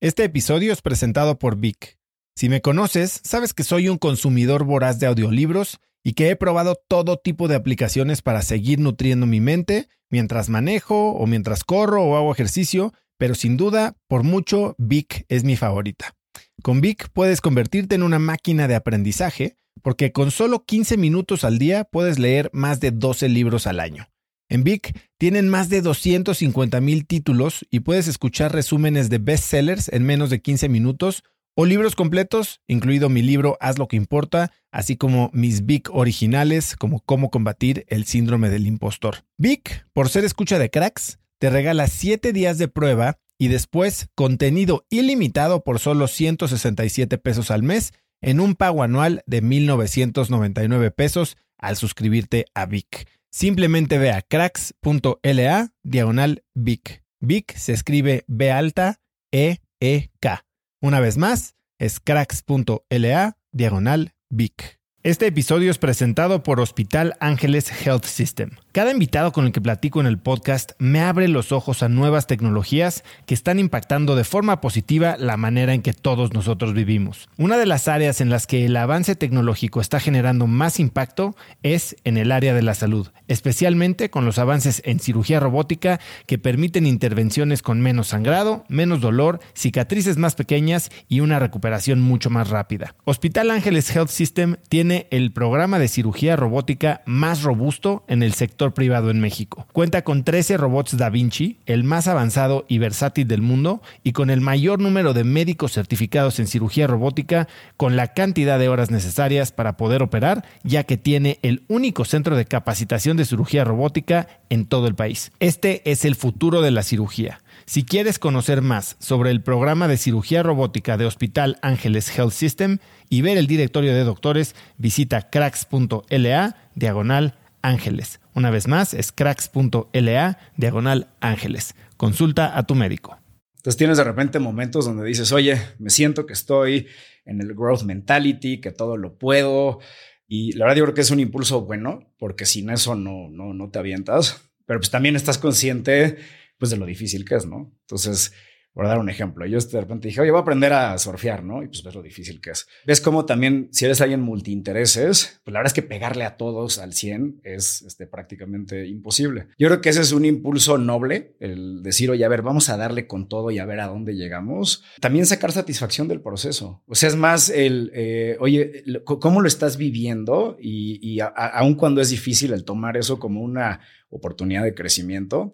Este episodio es presentado por Vic. Si me conoces, sabes que soy un consumidor voraz de audiolibros y que he probado todo tipo de aplicaciones para seguir nutriendo mi mente mientras manejo o mientras corro o hago ejercicio, pero sin duda, por mucho, Vic es mi favorita. Con Vic puedes convertirte en una máquina de aprendizaje porque con solo 15 minutos al día puedes leer más de 12 libros al año. En Vic tienen más de 250 mil títulos y puedes escuchar resúmenes de bestsellers en menos de 15 minutos o libros completos, incluido mi libro Haz lo que importa, así como mis Vic originales como Cómo combatir el síndrome del impostor. Vic, por ser escucha de cracks, te regala 7 días de prueba y después contenido ilimitado por solo 167 pesos al mes en un pago anual de 1.999 pesos al suscribirte a Vic. Simplemente ve a cracks.la diagonal Vic. Vic se escribe B alta E E K. Una vez más, es cracks.la diagonal Vic. Este episodio es presentado por Hospital Ángeles Health System. Cada invitado con el que platico en el podcast me abre los ojos a nuevas tecnologías que están impactando de forma positiva la manera en que todos nosotros vivimos. Una de las áreas en las que el avance tecnológico está generando más impacto es en el área de la salud, especialmente con los avances en cirugía robótica que permiten intervenciones con menos sangrado, menos dolor, cicatrices más pequeñas y una recuperación mucho más rápida. Hospital Ángeles Health System tiene el programa de cirugía robótica más robusto en el sector privado en México. Cuenta con 13 robots Da Vinci, el más avanzado y versátil del mundo, y con el mayor número de médicos certificados en cirugía robótica, con la cantidad de horas necesarias para poder operar, ya que tiene el único centro de capacitación de cirugía robótica en todo el país. Este es el futuro de la cirugía. Si quieres conocer más sobre el programa de cirugía robótica de Hospital Ángeles Health System y ver el directorio de doctores, visita cracks.la diagonal ángeles. Una vez más, es cracks.la diagonal ángeles. Consulta a tu médico. Entonces tienes de repente momentos donde dices, oye, me siento que estoy en el growth mentality, que todo lo puedo. Y la verdad yo creo que es un impulso bueno, porque sin eso no, no, no te avientas. Pero pues también estás consciente pues de lo difícil que es, ¿no? Entonces, por dar un ejemplo, yo de repente dije, oye, voy a aprender a surfear, ¿no? Y pues ves lo difícil que es. Ves cómo también, si eres alguien multiintereses, pues la verdad es que pegarle a todos al 100 es este, prácticamente imposible. Yo creo que ese es un impulso noble, el decir, oye, a ver, vamos a darle con todo y a ver a dónde llegamos. También sacar satisfacción del proceso. O sea, es más el, eh, oye, ¿cómo lo estás viviendo? Y, y aun cuando es difícil el tomar eso como una oportunidad de crecimiento.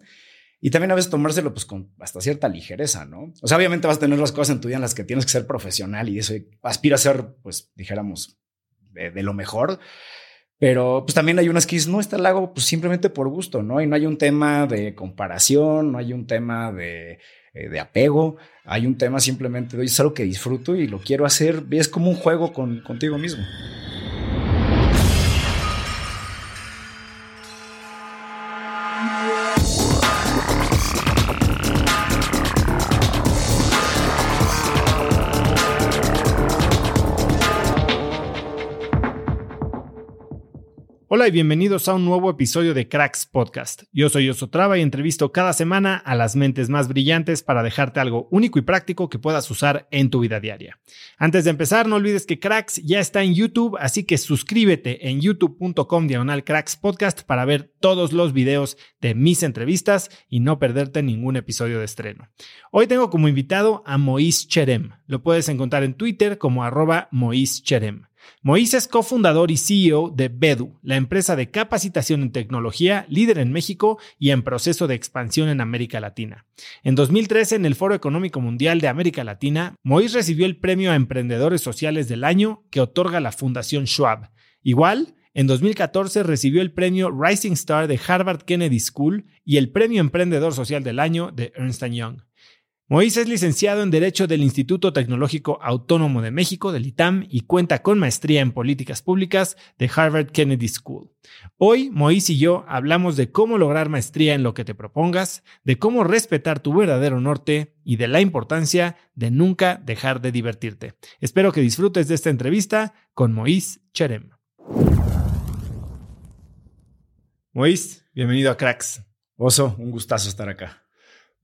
Y también a veces tomárselo pues con hasta cierta ligereza, ¿no? O sea, obviamente vas a tener las cosas en tu vida en las que tienes que ser profesional y eso aspira a ser, pues dijéramos, de, lo mejor. Pero pues también hay unas que no, está el pues simplemente por gusto, ¿no? Y no hay un tema de comparación, no hay un tema de, eh, de apego, hay un tema simplemente de, es algo que disfruto y lo quiero hacer, es como un juego con, contigo mismo. Y bienvenidos a un nuevo episodio de Cracks Podcast. Yo soy Osotrava y entrevisto cada semana a las mentes más brillantes para dejarte algo único y práctico que puedas usar en tu vida diaria. Antes de empezar, no olvides que Cracks ya está en YouTube, así que suscríbete en youtube.com diagonal Cracks Podcast para ver todos los videos de mis entrevistas y no perderte ningún episodio de estreno. Hoy tengo como invitado a Mois Cherem. Lo puedes encontrar en Twitter como arroba Cherem. Moisés es cofundador y CEO de Bedu, la empresa de capacitación en tecnología líder en México y en proceso de expansión en América Latina. En 2013, en el Foro Económico Mundial de América Latina, Mois recibió el premio a Emprendedores Sociales del Año que otorga la Fundación Schwab. Igual, en 2014 recibió el premio Rising Star de Harvard Kennedy School y el premio Emprendedor Social del Año de Ernst Young. Moisés es licenciado en Derecho del Instituto Tecnológico Autónomo de México, del ITAM, y cuenta con maestría en Políticas Públicas de Harvard Kennedy School. Hoy, Moisés y yo hablamos de cómo lograr maestría en lo que te propongas, de cómo respetar tu verdadero norte y de la importancia de nunca dejar de divertirte. Espero que disfrutes de esta entrevista con Moisés Cherem. Moisés, bienvenido a Cracks. Oso, un gustazo estar acá.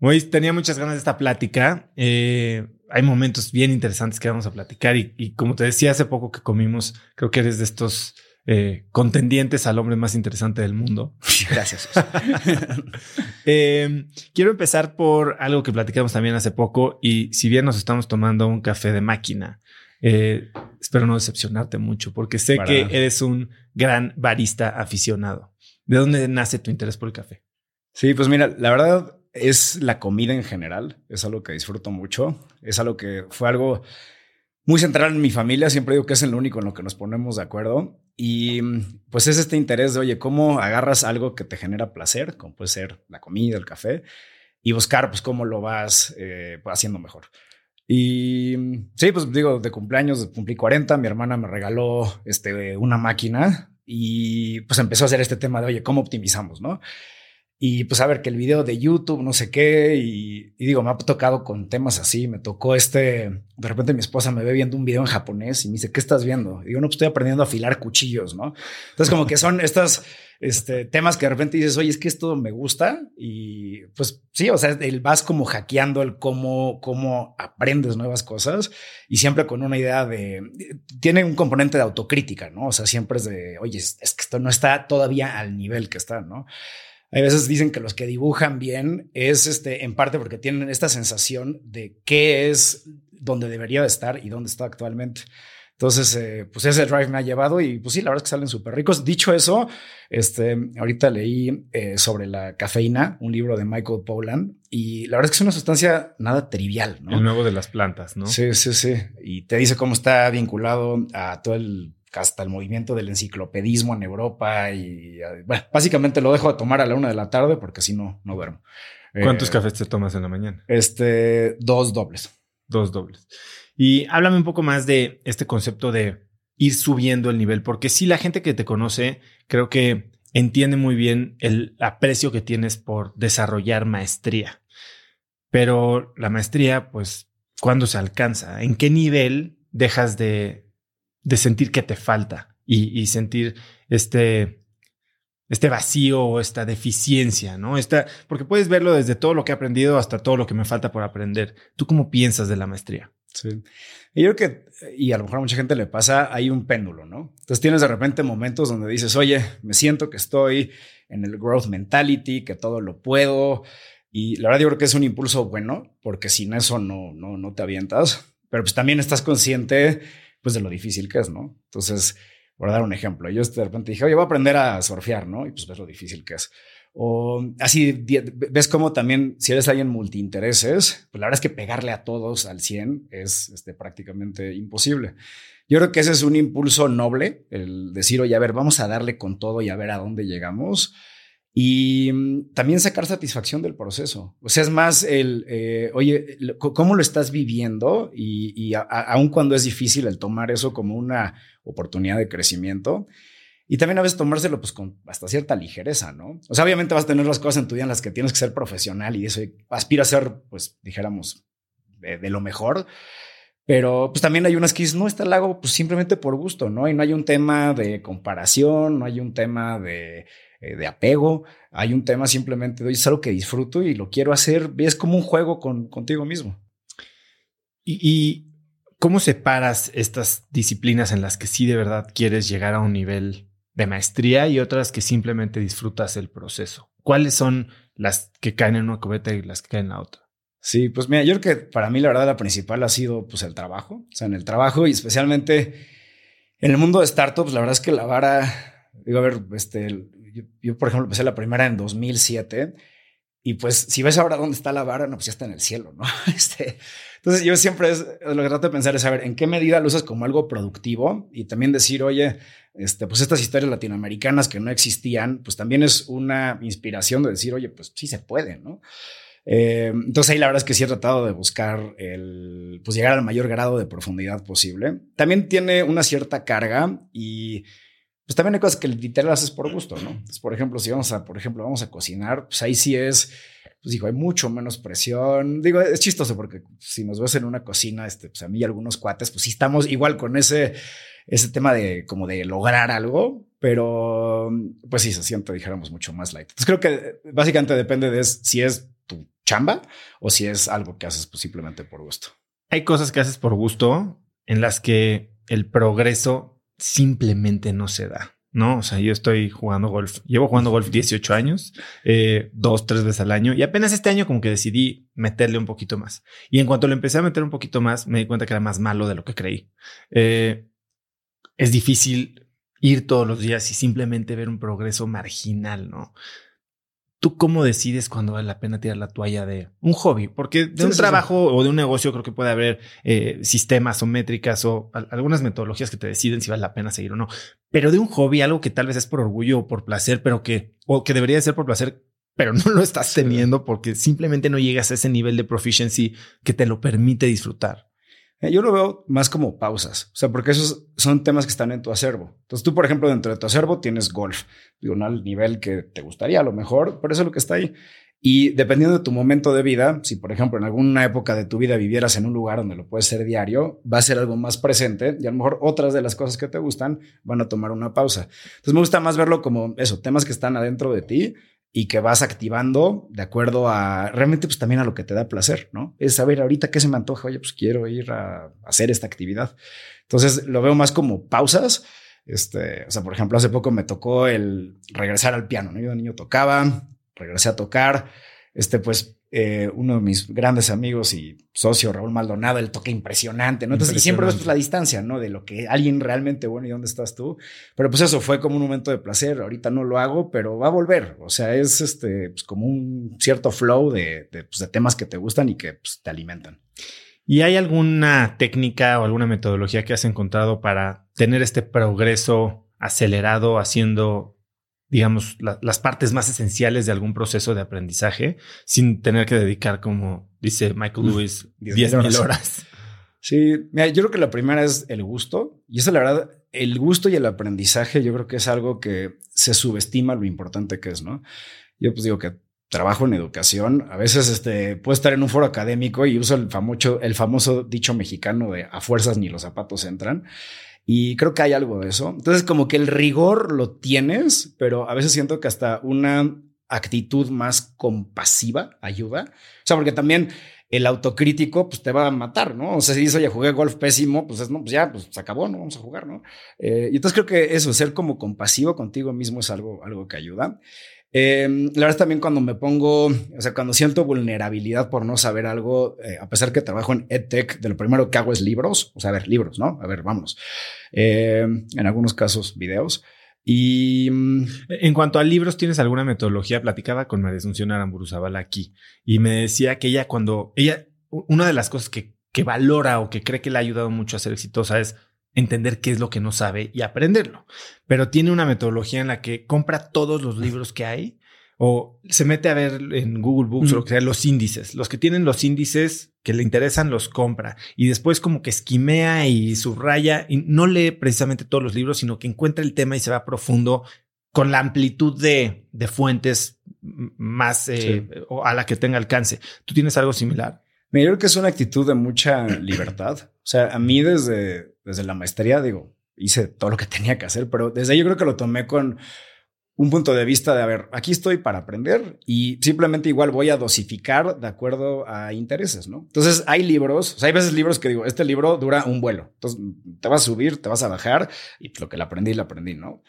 Mois, tenía muchas ganas de esta plática. Eh, hay momentos bien interesantes que vamos a platicar y, como te decía hace poco que comimos, creo que eres de estos eh, contendientes al hombre más interesante del mundo. Gracias. Eh, quiero empezar por algo que platicamos también hace poco y si bien nos estamos tomando un café de máquina, eh, espero no decepcionarte mucho porque sé que eres un gran barista aficionado. ¿De dónde nace tu interés por el café? Sí, pues mira, la verdad es la comida en general. Es algo que disfruto mucho. Es algo que fue algo muy central en mi familia. Siempre digo que es el único en lo que nos ponemos de acuerdo. Y pues es este interés de, oye, ¿cómo agarras algo que te genera placer, como puede ser la comida, el café, y buscar pues cómo lo vas eh, haciendo mejor? Y sí, pues digo, de cumpleaños cumplí 40, mi hermana me regaló este, una máquina y pues empezó a hacer este tema de, oye, ¿cómo optimizamos? ¿No? Y pues a ver, que el video de YouTube, no sé qué, y, digo, me ha tocado con temas así, me tocó este, de repente mi esposa me ve viendo un video en japonés y me dice, ¿qué estás viendo? Y digo, no, pues estoy aprendiendo a afilar cuchillos, ¿no? Entonces como que son estos este, temas que de repente dices, oye, es que esto me gusta y pues sí, o sea, el vas como hackeando el cómo, cómo aprendes nuevas cosas y siempre con una idea de, tiene un componente de autocrítica, ¿no? O sea, siempre es de, oye, es que esto no está todavía al nivel que está, ¿no? Hay veces dicen que los que dibujan bien es este, en parte porque tienen esta sensación de qué es donde debería de estar y dónde está actualmente. Entonces, eh, pues ese drive me ha llevado y pues sí, la verdad es que salen súper ricos. Dicho eso, este, ahorita leí eh, sobre la cafeína, un libro de Michael Pollan, y la verdad es que es una sustancia nada trivial, ¿no? El nuevo de las plantas, ¿no? Sí, sí, sí. Y te dice cómo está vinculado a todo el hasta el movimiento del enciclopedismo en Europa y bueno, básicamente lo dejo de tomar a la una de la tarde porque si no, no duermo. ¿Cuántos eh, cafés te tomas en la mañana? Este, dos dobles. Dos dobles. Y háblame un poco más de este concepto de ir subiendo el nivel, porque si la gente que te conoce creo que entiende muy bien el aprecio que tienes por desarrollar maestría. Pero la maestría, pues, ¿cuándo se alcanza? ¿En qué nivel dejas de de sentir que te falta y, sentir este, este vacío o esta deficiencia, ¿no? Esta, porque puedes verlo desde todo lo que he aprendido hasta todo lo que me falta por aprender. ¿Tú cómo piensas de la maestría? Sí. yo creo que, y a lo mejor a mucha gente le pasa, hay un péndulo, ¿no? Entonces tienes de repente momentos donde dices, oye, me siento que estoy en el growth mentality, que todo lo puedo. Y la verdad yo creo que es un impulso bueno, porque sin eso no, no, no te avientas. Pero pues también estás consciente pues de lo difícil que es, ¿no? Entonces, por dar un ejemplo, yo de repente dije, oye, voy a aprender a surfear, ¿no? Y pues ves lo difícil que es. O así, ves cómo también si eres alguien multiintereses, pues la verdad es que pegarle a todos al 100 es este, prácticamente imposible. Yo creo que ese es un impulso noble, el decir, oye, a ver, vamos a darle con todo y a ver a dónde llegamos y mm, también sacar satisfacción del proceso. O sea, es más el, eh, oye, ¿cómo lo estás viviendo? Y, y aun cuando es difícil el tomar eso como una oportunidad de crecimiento. Y también a veces tomárselo pues con hasta cierta ligereza, ¿no? O sea, obviamente vas a tener las cosas en tu vida en las que tienes que ser profesional y eso aspira a ser, pues dijéramos, de, lo mejor. Pero pues también hay unas que no, está el hago pues simplemente por gusto, ¿no? Y no hay un tema de comparación, no hay un tema de eh, de apego, hay un tema simplemente de, es algo que disfruto y lo quiero hacer, es como un juego con, contigo mismo. ¿Y, cómo separas estas disciplinas en las que sí de verdad quieres llegar a un nivel de maestría y otras que simplemente disfrutas el proceso? ¿Cuáles son las que caen en una cubeta y las que caen en la otra? Sí, pues mira, yo creo que para mí la verdad la principal ha sido pues el trabajo, o sea, en el trabajo y especialmente en el mundo de startups, la verdad es que la vara, digo, a ver, este, yo, por ejemplo, empecé la primera en 2007 y pues si ves ahora dónde está la vara, no, pues ya está en el cielo, ¿no? Este, entonces yo siempre es, lo que trato de pensar es saber en qué medida lo usas como algo productivo y también decir, oye, este, pues estas historias latinoamericanas que no existían, pues también es una inspiración de decir, oye, pues sí se puede, ¿no? Eh, entonces ahí la verdad es que sí he tratado de buscar el, pues llegar al mayor grado de profundidad posible. También tiene una cierta carga y pues también hay cosas que literal haces por gusto, ¿no? Entonces, por ejemplo, si vamos a, por ejemplo, vamos a cocinar, pues ahí sí es, pues digo, hay mucho menos presión. Digo, es chistoso porque si nos ves en una cocina, este, pues a mí y algunos cuates, pues sí estamos igual con ese, ese tema de como de lograr algo, pero pues sí se siente, dijéramos, mucho más light. Entonces creo que básicamente depende de si es tu chamba o si es algo que haces pues, simplemente por gusto. hay cosas que haces por gusto en las que el progreso simplemente no se da. No, o sea, yo estoy jugando golf. Llevo jugando golf 18 años, eh, dos, tres veces al año. Y apenas este año como que decidí meterle un poquito más. Y en cuanto le empecé a meter un poquito más, me di cuenta que era más malo de lo que creí. Eh, es difícil ir todos los días y simplemente ver un progreso marginal, ¿no? ¿Tú cómo decides cuando vale la pena tirar la toalla de un hobby? Porque de un trabajo o de un negocio creo que puede haber eh, sistemas o métricas o algunas metodologías que te deciden si vale la pena seguir o no. Pero de un hobby, algo que tal vez es por orgullo o por placer, pero que, o que debería ser por placer, pero no lo estás teniendo porque simplemente no llegas a ese nivel de proficiency que te lo permite disfrutar. Eh, yo lo veo más como pausas, o sea, porque esos son temas que están en tu acervo. Entonces tú, por ejemplo, dentro de tu acervo tienes golf, digo, no al nivel que te gustaría a lo mejor, pero eso es lo que está ahí. Y dependiendo de tu momento de vida, si por ejemplo en alguna época de tu vida vivieras en un lugar donde lo puedes ser diario, va a ser algo más presente y a lo mejor otras de las cosas que te gustan van a tomar una pausa. Entonces me gusta más verlo como eso, temas que están adentro de ti y que vas activando de acuerdo a realmente pues también a lo que te da placer, ¿no? Es saber ahorita qué se me antoja, oye, pues quiero ir a hacer esta actividad. Entonces lo veo más como pausas. Este, o sea, por ejemplo, hace poco me tocó el regresar al piano, ¿no? Yo de niño tocaba, regresé a tocar, este, pues eh, uno de mis grandes amigos y socio, Raúl Maldonado, él toca impresionante, ¿no? Entonces, y siempre ves pues, la distancia, ¿no? De lo que alguien realmente bueno y dónde estás tú. Pero pues eso fue como un momento de placer. Ahorita no lo hago, pero va a volver. O sea, es este, pues, como un cierto flow de, de, pues, de temas que te gustan y que pues, te alimentan. ¿Y hay alguna técnica o alguna metodología que has encontrado para tener este progreso acelerado haciendo digamos, las partes más esenciales de algún proceso de aprendizaje sin tener que dedicar, como dice Michael Lewis, 10 mil horas. Sí, mira, yo creo que la primera es el gusto. Y eso, la verdad, el gusto y el aprendizaje, yo creo que es algo que se subestima lo importante que es, ¿no? Yo pues digo que trabajo en educación. A veces este, puedo estar en un foro académico y uso el famoso, el famoso dicho mexicano de a fuerzas ni los zapatos entran. Y creo que hay algo de eso. Entonces, como que el rigor lo tienes, pero a veces siento que hasta una actitud más compasiva ayuda. O sea, porque también el autocrítico pues te va a matar, ¿no? O sea, si dices, oye, jugué golf pésimo, pues es, no, pues ya, pues se acabó, ¿no? Vamos a jugar, ¿no? Eh, y entonces creo que eso, ser como compasivo contigo mismo es algo, algo que ayuda. Eh, la verdad también cuando me pongo, o sea, cuando siento vulnerabilidad por no saber algo, eh, a pesar que trabajo en EdTech, de lo primero que hago es libros, o sea, a ver, libros, ¿no? A ver, vamos. Eh, en algunos casos, videos. Y mm, en cuanto a libros, ¿tienes alguna metodología? Platicaba con María Asunción Aramburuzabal aquí y me decía que ella cuando, ella, una de las cosas que, que valora o que cree que le ha ayudado mucho a ser exitosa es entender qué es lo que no sabe y aprenderlo. Pero tiene una metodología en la que compra todos los libros que hay o se mete a ver en Google Books o lo que sea los índices. Los que tienen los índices que le interesan los compra y después como que esquimea y subraya y no lee precisamente todos los libros, sino que encuentra el tema y se va profundo con la amplitud de, de fuentes más eh, a la que tenga alcance. ¿Tú tienes algo similar? Me creo que es una actitud de mucha libertad. O sea, a mí desde, desde la maestría, digo, hice todo lo que tenía que hacer, pero desde ahí yo creo que lo tomé con un punto de vista de, a ver, aquí estoy para aprender y simplemente igual voy a dosificar de acuerdo a intereses, ¿no? Entonces hay libros, o sea, hay veces libros que digo, este libro dura un vuelo, entonces te vas a subir, te vas a bajar y lo que le aprendí, lo aprendí, ¿no?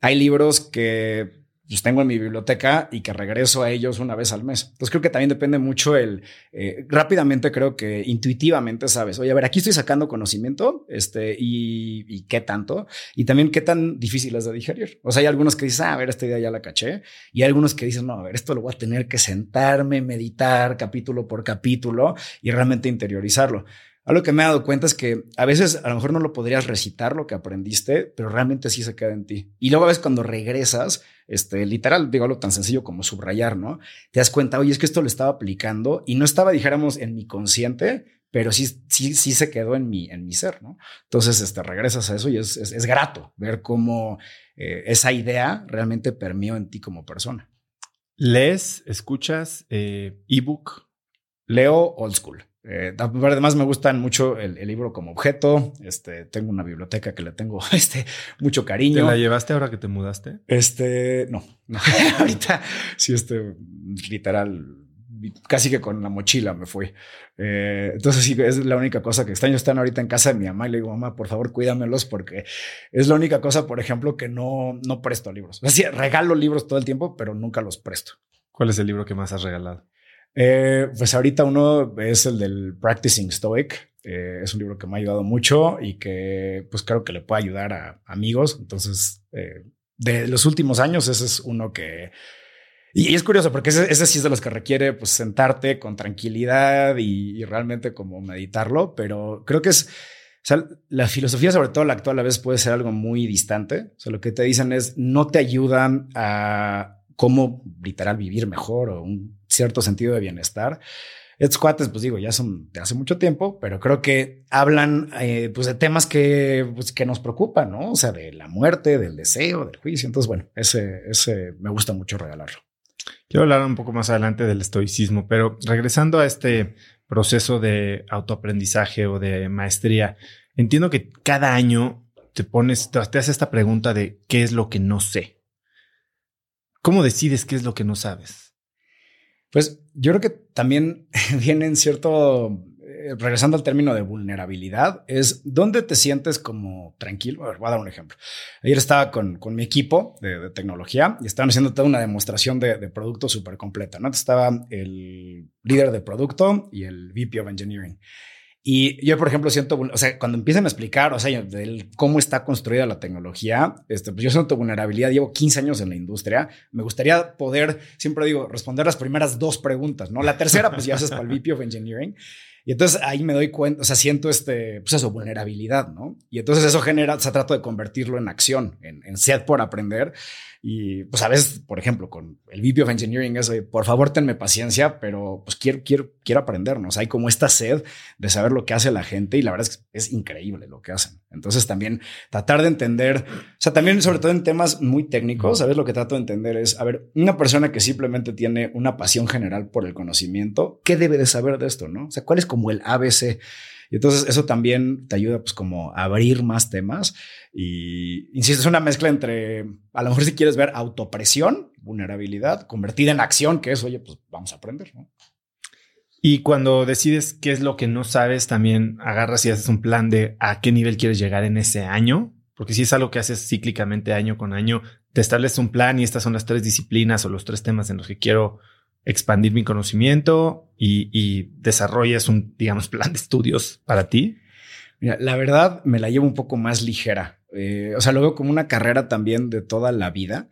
Hay libros que pues tengo en mi biblioteca y que regreso a ellos una vez al mes. Entonces creo que también depende mucho el, eh, rápidamente creo que intuitivamente sabes, oye, a ver, aquí estoy sacando conocimiento, este, y, y, qué tanto, y también qué tan difícil es de digerir. O sea, hay algunos que dicen, ah, a ver, esta idea ya la caché, y hay algunos que dicen, no, a ver, esto lo voy a tener que sentarme, meditar capítulo por capítulo y realmente interiorizarlo. Algo que me he dado cuenta es que a veces a lo mejor no lo podrías recitar lo que aprendiste, pero realmente sí se queda en ti. Y luego a veces cuando regresas, este, literal, digo algo tan sencillo como subrayar, ¿no? Te das cuenta, oye, es que esto lo estaba aplicando y no estaba, dijéramos, en mi consciente, pero sí, sí, sí se quedó en mi, en mi ser, ¿no? Entonces, este, regresas a eso y es, es, grato ver cómo eh, esa idea realmente permeó en ti como persona. ¿Lees, escuchas, eh, ebook? Leo old school. Eh, además me gustan mucho el, libro como objeto. Este, tengo una biblioteca que le tengo este, mucho cariño. ¿Te la llevaste ahora que te mudaste? Este, no, no. ahorita sí, este, literal, casi que con la mochila me fui. Eh, entonces sí, es la única cosa que extraño. Están ahorita en casa de mi mamá y le digo, mamá, por favor, cuídamelos porque es la única cosa, por ejemplo, que no, no presto libros. Así, regalo libros todo el tiempo, pero nunca los presto. ¿Cuál es el libro que más has regalado? Eh, pues ahorita uno es el del Practicing Stoic. Eh, es un libro que me ha ayudado mucho y que pues creo que le puede ayudar a amigos. Entonces, de los últimos años, ese es uno que y, es curioso porque ese, sí es de los que requiere pues sentarte con tranquilidad y, realmente como meditarlo, pero creo que es, la filosofía, sobre todo la actual, a veces puede ser algo muy distante. O sea, lo que te dicen es no te ayudan a cómo literal vivir mejor o un cierto sentido de bienestar. Estos cuates, pues digo, ya son de hace mucho tiempo, pero creo que hablan eh, pues de temas que, pues, que nos preocupan, ¿no? O sea, de la muerte, del deseo, del juicio. Entonces, bueno, ese, ese me gusta mucho regalarlo. Quiero hablar un poco más adelante del estoicismo, pero regresando a este proceso de autoaprendizaje o de maestría, entiendo que cada año te pones, te haces esta pregunta de qué es lo que no sé. ¿Cómo decides qué es lo que no sabes? Pues yo creo que también viene en cierto eh, regresando al término de vulnerabilidad, es dónde te sientes como tranquilo. A ver, voy a dar un ejemplo. Ayer estaba con, con mi equipo de, tecnología y estaban haciendo toda una demostración de, de producto súper completa. ¿no? Estaba el líder de producto y el VP of Engineering. Y yo, por ejemplo, siento, o sea, cuando empiezan a explicar, o sea, del cómo está construida la tecnología, este, pues yo siento vulnerabilidad, llevo 15 años en la industria, me gustaría poder, siempre digo, responder las primeras dos preguntas, ¿no? La tercera, pues ya haces para el VP of Engineering. Y entonces ahí me doy cuenta, o sea, siento este, pues eso, vulnerabilidad, ¿no? Y entonces eso genera, o sea, trato de convertirlo en acción, en, en set por aprender. Y pues a veces, por ejemplo, con el VP of Engineering es, por favor, tenme paciencia, pero pues quiero, quiero, quiero aprender, ¿no? O sea, hay como esta sed de saber lo que hace la gente y la verdad es que es increíble lo que hacen. Entonces también tratar de entender, o sea, también sobre todo en temas muy técnicos, ¿sabes? Lo que trato de entender es, a ver, una persona que simplemente tiene una pasión general por el conocimiento, ¿qué debe de saber de esto, no? O sea, ¿cuál es como el ABC? Y entonces eso también te ayuda pues como a abrir más temas y, insisto, es una mezcla entre, a lo mejor si quieres ver autopresión, vulnerabilidad, convertida en acción, que es, oye, pues vamos a aprender. Y cuando decides qué es lo que no sabes, también agarras y haces un plan de a qué nivel quieres llegar en ese año, porque si es algo que haces cíclicamente año con año, te estableces un plan y estas son las tres disciplinas o los tres temas en los que quiero expandir mi conocimiento y, desarrollas un, digamos, plan de estudios para ti? La verdad me la llevo un poco más ligera. Eh, o sea, lo veo como una carrera también de toda la vida.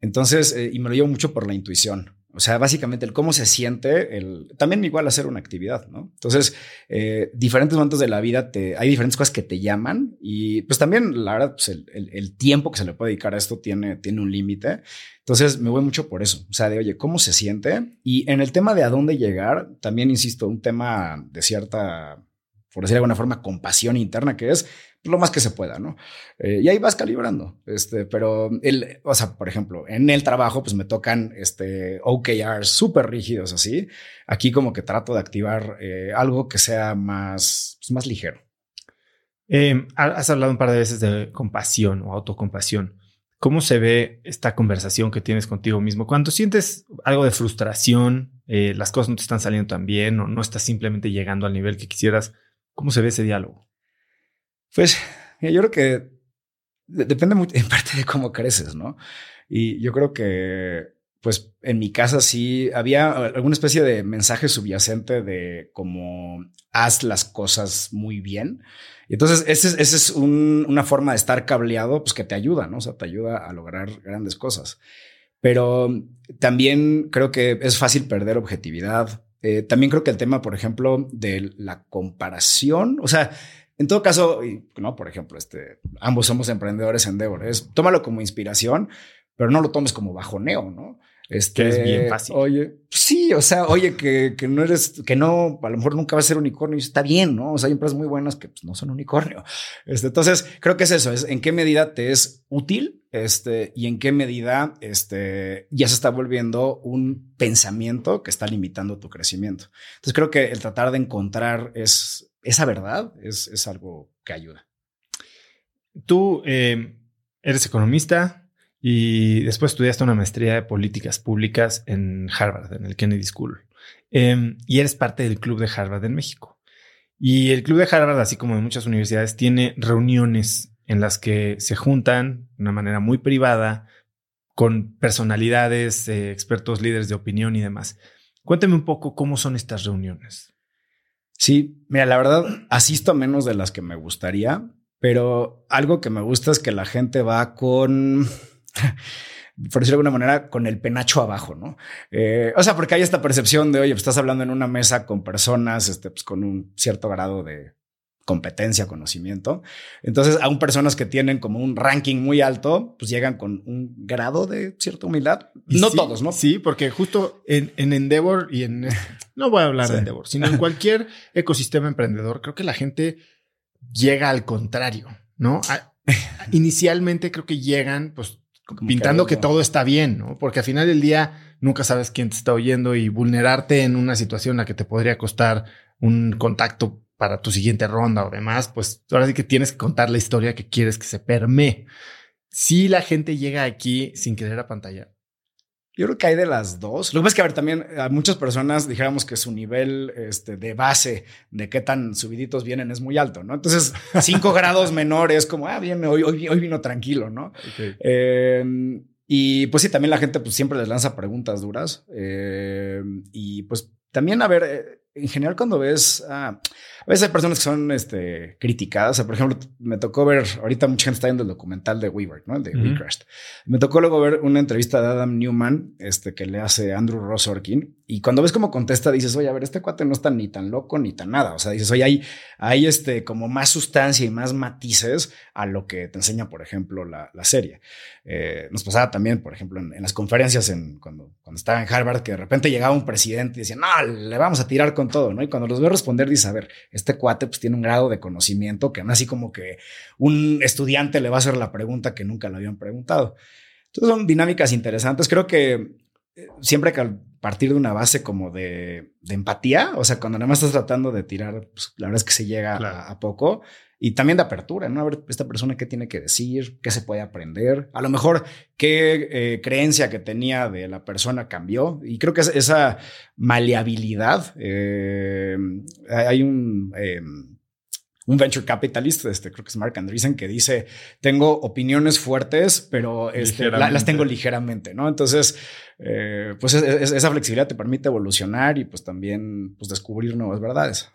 Entonces, eh, y me lo llevo mucho por la intuición. O sea, básicamente el cómo se siente, el, también igual hacer una actividad, ¿no? Entonces, eh, diferentes momentos de la vida, te, hay diferentes cosas que te llaman y pues también, la verdad, pues el, tiempo que se le puede dedicar a esto tiene, tiene un límite. Entonces, me voy mucho por eso. O sea, de, oye, ¿cómo se siente? Y en el tema de a dónde llegar, también, insisto, un tema de cierta, por decir de alguna forma, compasión interna, que es lo más que se pueda, ¿no? Eh, y ahí vas calibrando, este, pero el, o sea, por ejemplo, en el trabajo, pues me tocan, este, OKRs súper rígidos así. Aquí como que trato de activar eh, algo que sea más, pues, más ligero. Em, has hablado un par de veces de compasión o autocompasión. ¿Cómo se ve esta conversación que tienes contigo mismo? Cuando sientes algo de frustración, eh, las cosas no te están saliendo tan bien o no estás simplemente llegando al nivel que quisieras, ¿cómo se ve ese diálogo? Pues yo creo que depende en parte de cómo creces, ¿no? Y yo creo que, pues en mi casa sí había alguna especie de mensaje subyacente de cómo haz las cosas muy bien. Y entonces, esa es, es una forma de estar cableado, pues que te ayuda, ¿no? O sea, te ayuda a lograr grandes cosas. Pero también creo que es fácil perder objetividad. Eh, también creo que el tema, por ejemplo, de la comparación, o sea, en todo caso, no, por ejemplo, este, ambos somos emprendedores en es tómalo como inspiración, pero no lo tomes como bajoneo, ¿no? Este, que es bien fácil. Oye, sí, o sea, oye, que, que, no eres, que no, a lo mejor nunca va a ser unicornio y está bien, ¿no? O sea, hay empresas muy buenas que pues, no son unicornio. Este, entonces, creo que es eso, es en qué medida te es útil, este, y en qué medida, este, ya se está volviendo un pensamiento que está limitando tu crecimiento. Entonces, creo que el tratar de encontrar es, esa verdad es, algo que ayuda. Tú eh, eres economista y después estudiaste una maestría de políticas públicas en Harvard, en el Kennedy School. Em, y eres parte del Club de Harvard en México. Y el Club de Harvard, así como en muchas universidades, tiene reuniones en las que se juntan de una manera muy privada con personalidades, eh, expertos, líderes de opinión y demás. Cuéntame un poco cómo son estas reuniones. Sí, mira, la verdad, asisto a menos de las que me gustaría, pero algo que me gusta es que la gente va con por decirlo de alguna manera, con el penacho abajo, ¿no? Eh, o sea, porque hay esta percepción de, oye, pues estás hablando en una mesa con personas, este, pues con un cierto grado de competencia, conocimiento. Entonces, aún personas que tienen como un ranking muy alto, pues llegan con un grado de cierta humildad. no todos, ¿no? Sí, porque justo en, Endeavor y en... No voy a hablar de Endeavor, sino en cualquier ecosistema emprendedor, creo que la gente llega al contrario, ¿no? Inicialmente creo que llegan, pues pintando que, todo está bien, ¿no? Porque al final del día nunca sabes quién te está oyendo y vulnerarte en una situación en la que te podría costar un contacto para tu siguiente ronda o demás, pues ahora sí que tienes que contar la historia que quieres que se permee. Si la gente llega aquí sin querer a pantalla, yo creo que hay de las dos. Lo que pasa es que, a ver, también a muchas personas dijéramos que su nivel este, de base de qué tan subiditos vienen es muy alto, ¿no? Entonces, cinco grados menores, como, ah, bien, hoy, hoy, hoy vino tranquilo, ¿no? Eh, y pues sí, también la gente pues siempre les lanza preguntas duras. Eh, y pues también, a ver, eh, en general cuando ves, veces hay personas que son este, criticadas. O sea, por ejemplo, me tocó ver, ahorita mucha gente está viendo el documental de WeWork, ¿no? El de uh Me tocó luego ver una entrevista de Adam Newman, este, que le hace Andrew Ross Orkin. Y cuando ves cómo contesta, dices, oye, a ver, este cuate no está ni tan loco ni tan nada. O sea, dices, oye, hay, hay este, como más sustancia y más matices a lo que te enseña, por ejemplo, la, la serie. Eh, nos pasaba también, por ejemplo, en, las conferencias, en, cuando, cuando estaba en Harvard, que de repente llegaba un presidente y decía, no, le vamos a tirar con todo, ¿no? Y cuando los veo responder, dice, a ver, este cuate pues tiene un grado de conocimiento que no así como que un estudiante le va a hacer la pregunta que nunca le habían preguntado. Entonces son dinámicas interesantes. Creo que eh, siempre que partir de una base como de, empatía, o sea, cuando nada más estás tratando de tirar, pues la verdad es que se llega a, poco y también de apertura, ¿no? A ver, esta persona qué tiene que decir, qué se puede aprender, a lo mejor qué eh, creencia que tenía de la persona cambió. Y creo que esa maleabilidad, eh, hay un... Eh, un venture capitalist, este, creo que es Mark Andreessen, que dice, tengo opiniones fuertes, pero este, las tengo ligeramente, ¿no? Entonces, pues esa flexibilidad te permite evolucionar y pues también pues, descubrir nuevas verdades.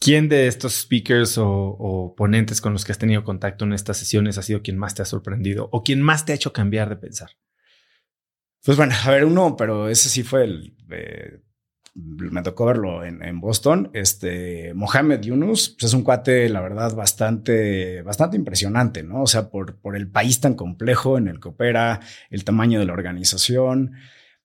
¿Quién de estos speakers o, ponentes con los que has tenido contacto en estas sesiones ha sido quien más te ha sorprendido o quien más te ha hecho cambiar de pensar? Pues bueno, a ver, uno, pero ese sí fue el... Eh, me tocó verlo en, Boston. Este Mohamed Yunus pues es un cuate, la verdad, bastante, bastante impresionante, ¿no? O sea, por, por el país tan complejo en el que opera, el tamaño de la organización.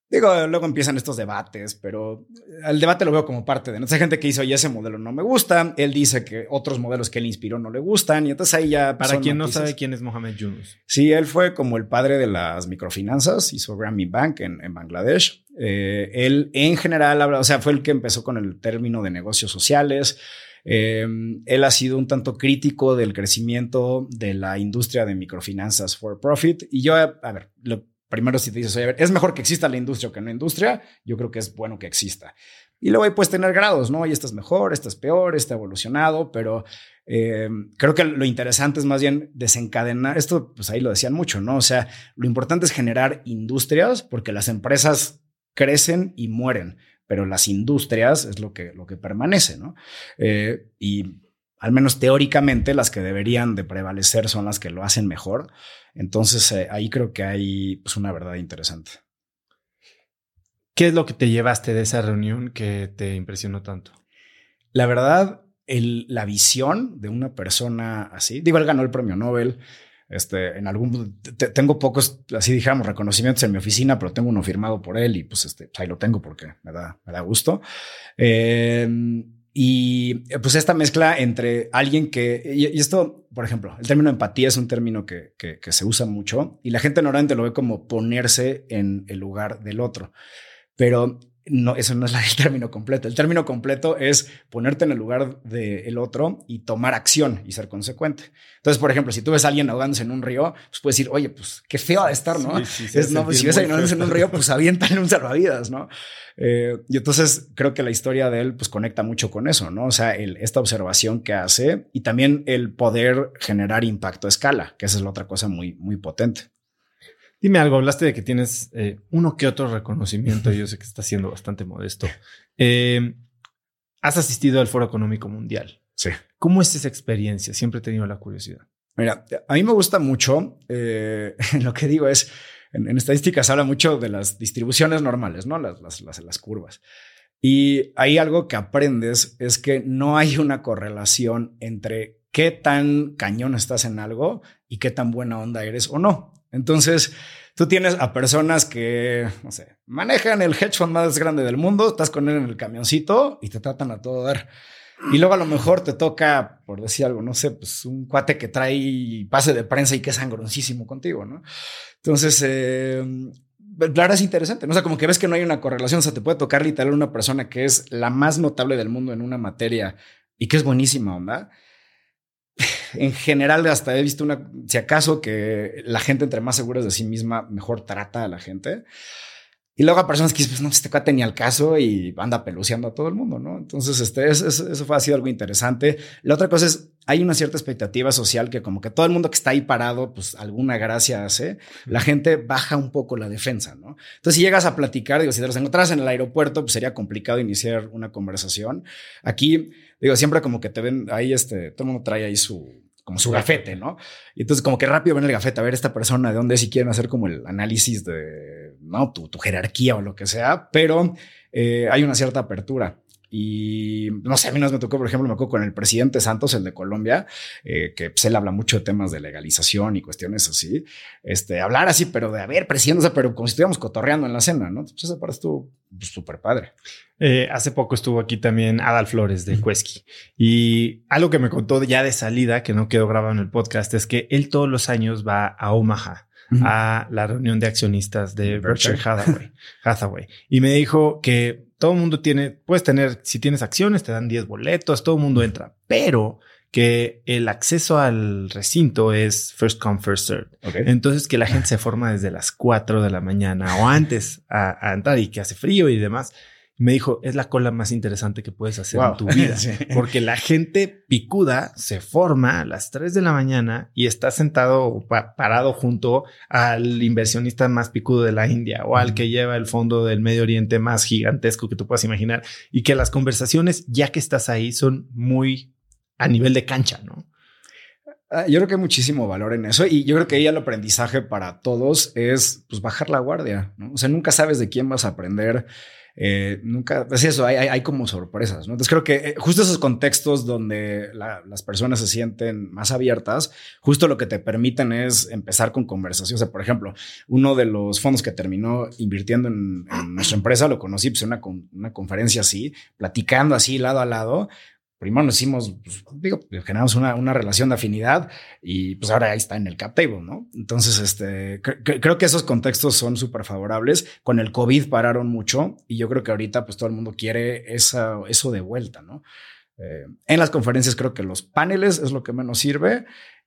Digo, luego empiezan estos debates, pero el debate lo veo como parte de. No hay gente que dice, oye, ese modelo no me gusta. Él dice que otros modelos que él inspiró no le gustan. Y entonces ahí ya. Para quien no sabe quién es Mohamed Yunus. Sí, él fue como el padre de las microfinanzas. Hizo Grammy Bank en, Bangladesh. Eh, él en general habla, o sea, fue el que empezó con el término de negocios sociales. Eh, él ha sido un tanto crítico del crecimiento de la industria de microfinanzas for profit. Y yo, a ver, lo primero si te dices, es mejor que exista la industria que no industria, yo creo que es bueno que exista. Y luego ahí puedes tener grados, ¿no? Y esta es mejor, esta es peor, esta ha evolucionado, pero eh, creo que lo interesante es más bien desencadenar, esto pues ahí lo decían mucho, ¿no? O sea, lo importante es generar industrias porque las empresas crecen y mueren, pero las industrias es lo que, lo que permanece, ¿no? Eh, y al menos teóricamente las que deberían de prevalecer son las que lo hacen mejor. Entonces eh, ahí creo que hay pues, una verdad interesante. ¿Qué es lo que te llevaste de esa reunión que te impresionó tanto? La verdad, la visión de una persona así, digo, él ganó el premio Nobel. Este, en algún, tengo pocos, así dijéramos, reconocimientos en mi oficina, pero tengo uno firmado por él y pues este, ahí lo tengo porque me da, me da gusto. Eh, y eh, pues esta mezcla entre alguien que, y, esto, por ejemplo, el término empatía es un término que, que, se usa mucho y la gente normalmente lo ve como ponerse en el lugar del otro. Pero no, eso no es el término completo. El término completo es ponerte en el lugar del otro y tomar acción y ser consecuente. Entonces, por ejemplo, si tú ves a alguien ahogándose en un río, pues puedes decir, oye, pues qué feo ha de estar, ¿no? es, no pues, si ves a alguien ahogándose en un río, pues aviéntale un salvavidas, ¿no? Eh, y entonces creo que la historia de él, pues conecta mucho con eso, ¿no? O sea, el, esta observación que hace y también el poder generar impacto a escala, que esa es la otra cosa muy, muy potente. Dime algo, hablaste de que tienes eh, uno que otro reconocimiento, yo sé que está siendo bastante modesto. Eh, has asistido al Foro Económico Mundial. Sí. ¿Cómo es esa experiencia? Siempre he tenido la curiosidad. Mira, a mí me gusta mucho, eh, lo que digo es, en, estadísticas habla mucho de las distribuciones normales, ¿no? Las, las, las, las curvas. Y hay algo que aprendes es que no hay una correlación entre qué tan cañón estás en algo y qué tan buena onda eres o no. Entonces, tú tienes a personas que, no sé, manejan el hedge fund más grande del mundo, estás con él en el camioncito y te tratan a todo dar. Y luego a lo mejor te toca, por decir algo, no sé, pues un cuate que trae pase de prensa y que es sangroncísimo contigo, ¿no? Entonces, eh, claro, es interesante, ¿no? O sea, como que ves que no hay una correlación, o sea, te puede tocar literal una persona que es la más notable del mundo en una materia y que es buenísima, ¿onda? En general hasta he visto una, si acaso que la gente entre más seguras de sí misma, mejor trata a la gente. Y luego a personas que dicen, pues no, este cuate ni al caso y anda peluceando a todo el mundo, ¿no? Entonces, este, eso fue, ha sido algo interesante. La otra cosa es, hay una cierta expectativa social que como que todo el mundo que está ahí parado, pues alguna gracia hace, la gente baja un poco la defensa, ¿no? Entonces, si llegas a platicar, digo, si te los encontrás en el aeropuerto, pues sería complicado iniciar una conversación. Aquí, digo, siempre como que te ven ahí, este, todo el mundo trae ahí su, como su gafete, ¿no? Y entonces como que rápido ven el gafete a ver esta persona de dónde si quieren hacer como el análisis de, ¿no? Tu, tu jerarquía o lo que sea, pero eh, hay una cierta apertura. Y no sé, a mí nos me tocó, por ejemplo, me tocó con el presidente Santos, el de Colombia, eh, que pues, él habla mucho de temas de legalización y cuestiones así. Este, hablar así, pero de, a ver, presidente, pero como si estuviéramos cotorreando en la cena, ¿no? Entonces, esa parte estuvo pues, súper padre. Eh, hace poco estuvo aquí también Adal Flores de Cuesqui y algo que me contó ya de salida, que no quedó grabado en el podcast, es que él todos los años va a Omaha a la reunión de accionistas de Berkshire Hathaway, Hathaway. Y me dijo que todo el mundo tiene, puedes tener, si tienes acciones, te dan 10 boletos, todo el mundo entra, pero que el acceso al recinto es first come, first served. Entonces que la gente se forma desde las 4 de la mañana o antes a entrar y que hace frío y demás me dijo, es la cola más interesante que puedes hacer en tu vida. Porque la gente picuda se forma a las 3 de la mañana y está sentado parado junto al inversionista más picudo de la India o al que lleva el fondo del Medio Oriente más gigantesco que tú puedas imaginar. Y que las conversaciones, ya que estás ahí, son muy a nivel de cancha, ¿no? Ah, yo creo que hay muchísimo valor en eso y yo creo que el aprendizaje para todos es pues bajar la guardia, ¿no? O sea, nunca sabes de quién vas a aprender eh, nunca, es eso, hay, hay, como sorpresas, ¿no? Entonces creo que eh, justo esos contextos donde las personas se sienten más abiertas, justo lo que te permiten es empezar con conversaciones. Por ejemplo, uno de los fondos que terminó invirtiendo en, nuestra empresa, lo conocí pues, en una, una conferencia así, platicando así lado a lado, primero nos hicimos, pues, digo, generamos una, una, relación de afinidad y pues ahora ahí está en el cap table, ¿no? Entonces, este, creo que esos contextos son súper favorables. Con el COVID pararon mucho y yo creo que ahorita pues todo el mundo quiere esa, eso de vuelta, ¿no? Eh, en las conferencias creo que los paneles es lo que menos sirve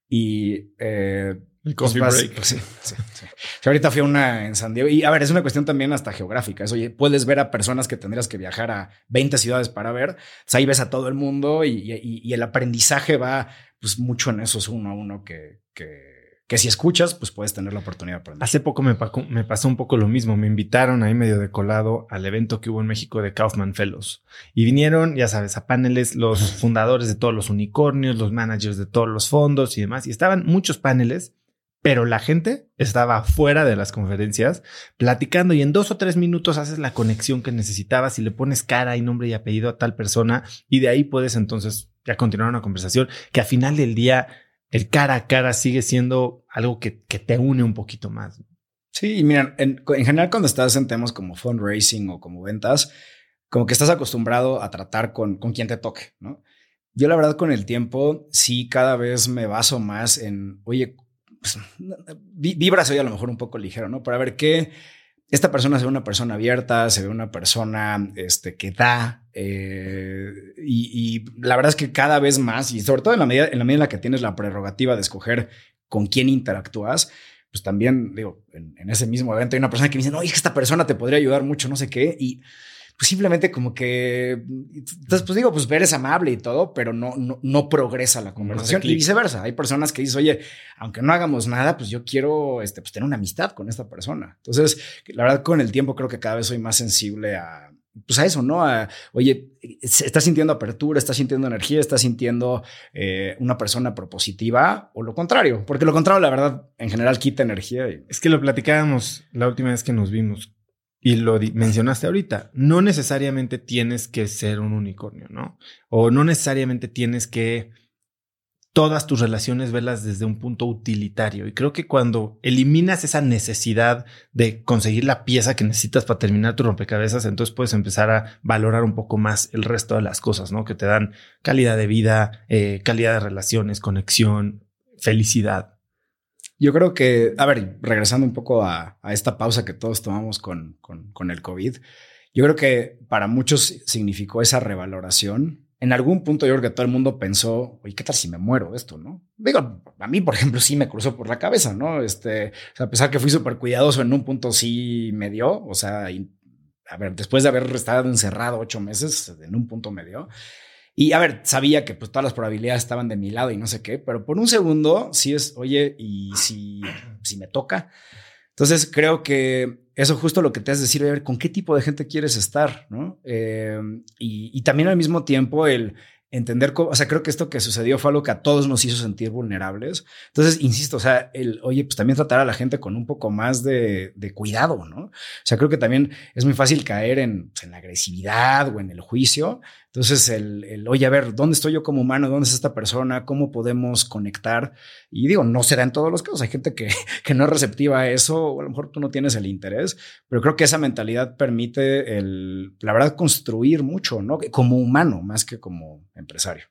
y eh, el coffee break. Pues sí, sí, sí. ahorita fui a una en San Diego y a ver, es una cuestión también hasta geográfica. Eso, oye, puedes ver a personas que tendrías que viajar a 20 ciudades para ver. ahí ves a todo el mundo y, el aprendizaje va pues mucho en eso, es uno a uno que, que, que, si escuchas, pues puedes tener la oportunidad de aprender. Hace poco me, me pasó un poco lo mismo. Me invitaron ahí medio de colado al evento que hubo en México de Kaufman Fellows y vinieron, ya sabes, a paneles los fundadores de todos los unicornios, los managers de todos los fondos y demás. Y estaban muchos paneles pero la gente estaba fuera de las conferencias platicando y en dos o tres minutos haces la conexión que necesitabas y le pones cara y nombre y apellido a tal persona y de ahí puedes entonces ya continuar una conversación que al final del día el cara a cara sigue siendo algo que, te une un poquito más. Sí, y miren, en, general cuando estás en temas como fundraising o como ventas, como que estás acostumbrado a tratar con, con quien te toque, ¿no? Yo la verdad con el tiempo sí cada vez me baso más en, oye, pues, vibras hoy a lo mejor un poco ligero, ¿no? Para ver qué, esta persona se ve una persona abierta, se ve una persona este, que da. Eh, y, la verdad es que cada vez más, y sobre todo en la, medida, en la medida en la que tienes la prerrogativa de escoger con quién interactúas, pues también digo, en, ese mismo evento hay una persona que me dice, no, es que esta persona te podría ayudar mucho, no sé qué. Y pues simplemente como que, entonces pues digo, pues ver es amable y todo, pero no, no, no progresa la conversación y viceversa. Hay personas que dicen, oye, aunque no hagamos nada, pues yo quiero este, pues tener una amistad con esta persona. Entonces, la verdad, con el tiempo creo que cada vez soy más sensible a, pues a eso, ¿no? A, oye, estás sintiendo apertura, estás sintiendo energía, estás sintiendo eh, una persona propositiva o lo contrario, porque lo contrario, la verdad, en general quita energía. Es que lo platicábamos la última vez que nos vimos y lo mencionaste ahorita, no necesariamente tienes que ser un unicornio, ¿no? O no necesariamente tienes que todas tus relaciones verlas desde un punto utilitario. Y creo que cuando eliminas esa necesidad de conseguir la pieza que necesitas para terminar tu rompecabezas, entonces puedes empezar a valorar un poco más el resto de las cosas, ¿no? Que te dan calidad de vida, eh, calidad de relaciones, conexión, felicidad. Yo creo que, a ver, regresando un poco a, esta pausa que todos tomamos con, con, el COVID, yo creo que para muchos significó esa revaloración. En algún punto yo creo que todo el mundo pensó, oye, ¿qué tal si me muero esto, no? Digo, a mí, por ejemplo, sí me cruzó por la cabeza, ¿no? Este, o sea, a pesar que fui súper cuidadoso, en un punto sí me dio, o sea, a ver, después de haber estado encerrado ocho meses, en un punto me dio. Y a ver, sabía que pues todas las probabilidades estaban de mi lado y no sé qué, pero por un segundo sí es, oye, y si, si me toca. Entonces creo que eso justo lo que te hace decir, a ver, ¿con qué tipo de gente quieres estar? ¿no? Eh, y, y, también al mismo tiempo el, entender cómo, o sea, creo que esto que sucedió fue algo que a todos nos hizo sentir vulnerables. Entonces, insisto, o sea, el, oye, pues también tratar a la gente con un poco más de, de cuidado, ¿no? O sea, creo que también es muy fácil caer en, pues, en la agresividad o en el juicio. Entonces, el, el, oye, a ver, ¿dónde estoy yo como humano? ¿Dónde es esta persona? ¿Cómo podemos conectar? Y digo, no se da en todos los casos. Hay gente que, que no es receptiva a eso, o a lo mejor tú no tienes el interés, pero creo que esa mentalidad permite, el, la verdad, construir mucho, ¿no? Como humano, más que como empresario.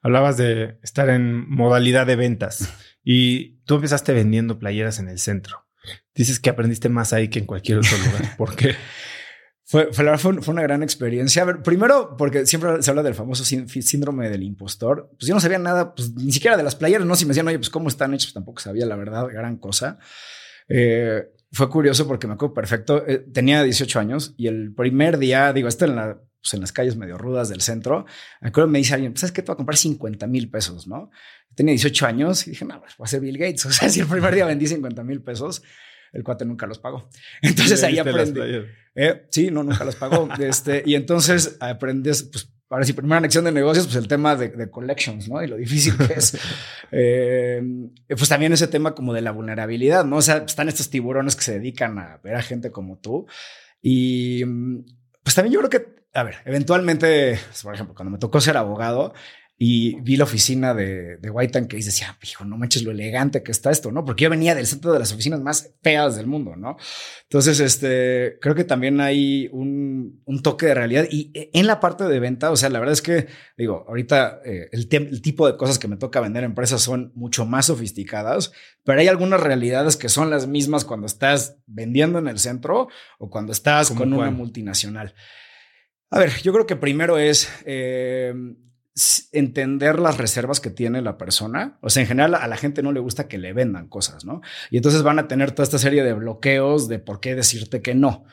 Hablabas de estar en modalidad de ventas y tú empezaste vendiendo playeras en el centro. Dices que aprendiste más ahí que en cualquier otro lugar. ¿Por qué? Fue, fue, una gran experiencia. A ver, primero, porque siempre se habla del famoso síndrome del impostor. Pues yo no sabía nada, pues ni siquiera de las playeras, ¿no? Si me decían, oye, pues cómo están hechos, pues tampoco sabía la verdad, gran cosa. Eh, fue curioso porque me acuerdo perfecto. Eh, tenía 18 años y el primer día, digo, esto pues en las calles medio rudas del centro, me acuerdo me dice alguien, ¿sabes qué? Te voy a comprar 50 mil pesos, ¿no? Tenía 18 años y dije, no, pues voy a ser Bill Gates. O sea, si el primer día vendí 50 mil pesos, el cuate nunca los pagó. Entonces ahí aprendí. Eh, sí, no, nunca los pagó. este, y entonces aprendes, pues, ahora sí, primera lección de negocios, pues el tema de, de collections, ¿no? Y lo difícil que es. eh, pues también ese tema como de la vulnerabilidad, ¿no? O sea, están estos tiburones que se dedican a ver a gente como tú. Y pues también yo creo que, a ver, eventualmente, por ejemplo, cuando me tocó ser abogado, y vi la oficina de, de White que decía, hijo, no manches lo elegante que está esto, ¿no? Porque yo venía del centro de las oficinas más feas del mundo, ¿no? Entonces, este, creo que también hay un, un toque de realidad y en la parte de venta, o sea, la verdad es que, digo, ahorita eh, el, el, tipo de cosas que me toca vender a empresas son mucho más sofisticadas, pero hay algunas realidades que son las mismas cuando estás vendiendo en el centro o cuando estás con una multinacional. A ver, yo creo que primero es... Eh, entender las reservas que tiene la persona. O sea, en general a la gente no le gusta que le vendan cosas, ¿no? Y entonces van a tener toda esta serie de bloqueos de por qué decirte que no.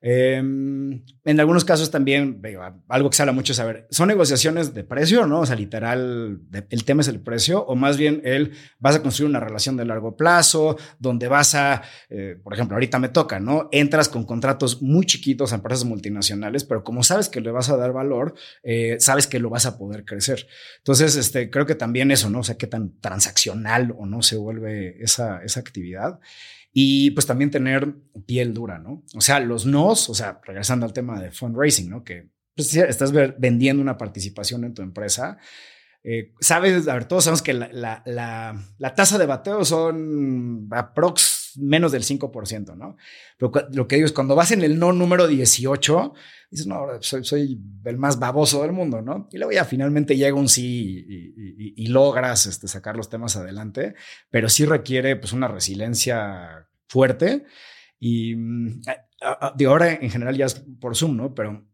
Em, en algunos casos también, algo que se habla mucho es saber, ¿son negociaciones de precio, no? O sea, literal, el tema es el precio, o más bien el vas a construir una relación de largo plazo, donde vas a, eh, por ejemplo, ahorita me toca, ¿no? Entras con contratos muy chiquitos a empresas multinacionales, pero como sabes que le vas a dar valor, eh, sabes que lo vas a poder crecer. Entonces, este, creo que también eso, ¿no? O sea, qué tan transaccional o no se vuelve esa, esa actividad. Y pues también tener piel dura, ¿no? O sea, los o sea, regresando al tema de fundraising, ¿no? Que pues, estás vendiendo una participación en tu empresa. Eh, sabes, a ver, todos sabemos que la, la, tasa de bateo son aprox menos del 5%, ¿no? Pero lo que digo es, cuando vas en el no número 18, dices, no, soy, soy el más baboso del mundo, ¿no? Y luego ya finalmente llega un sí y, logras este, sacar los temas adelante, pero sí requiere pues una resiliencia fuerte. Y mm, de ahora en general ya es por Zoom, ¿no? Pero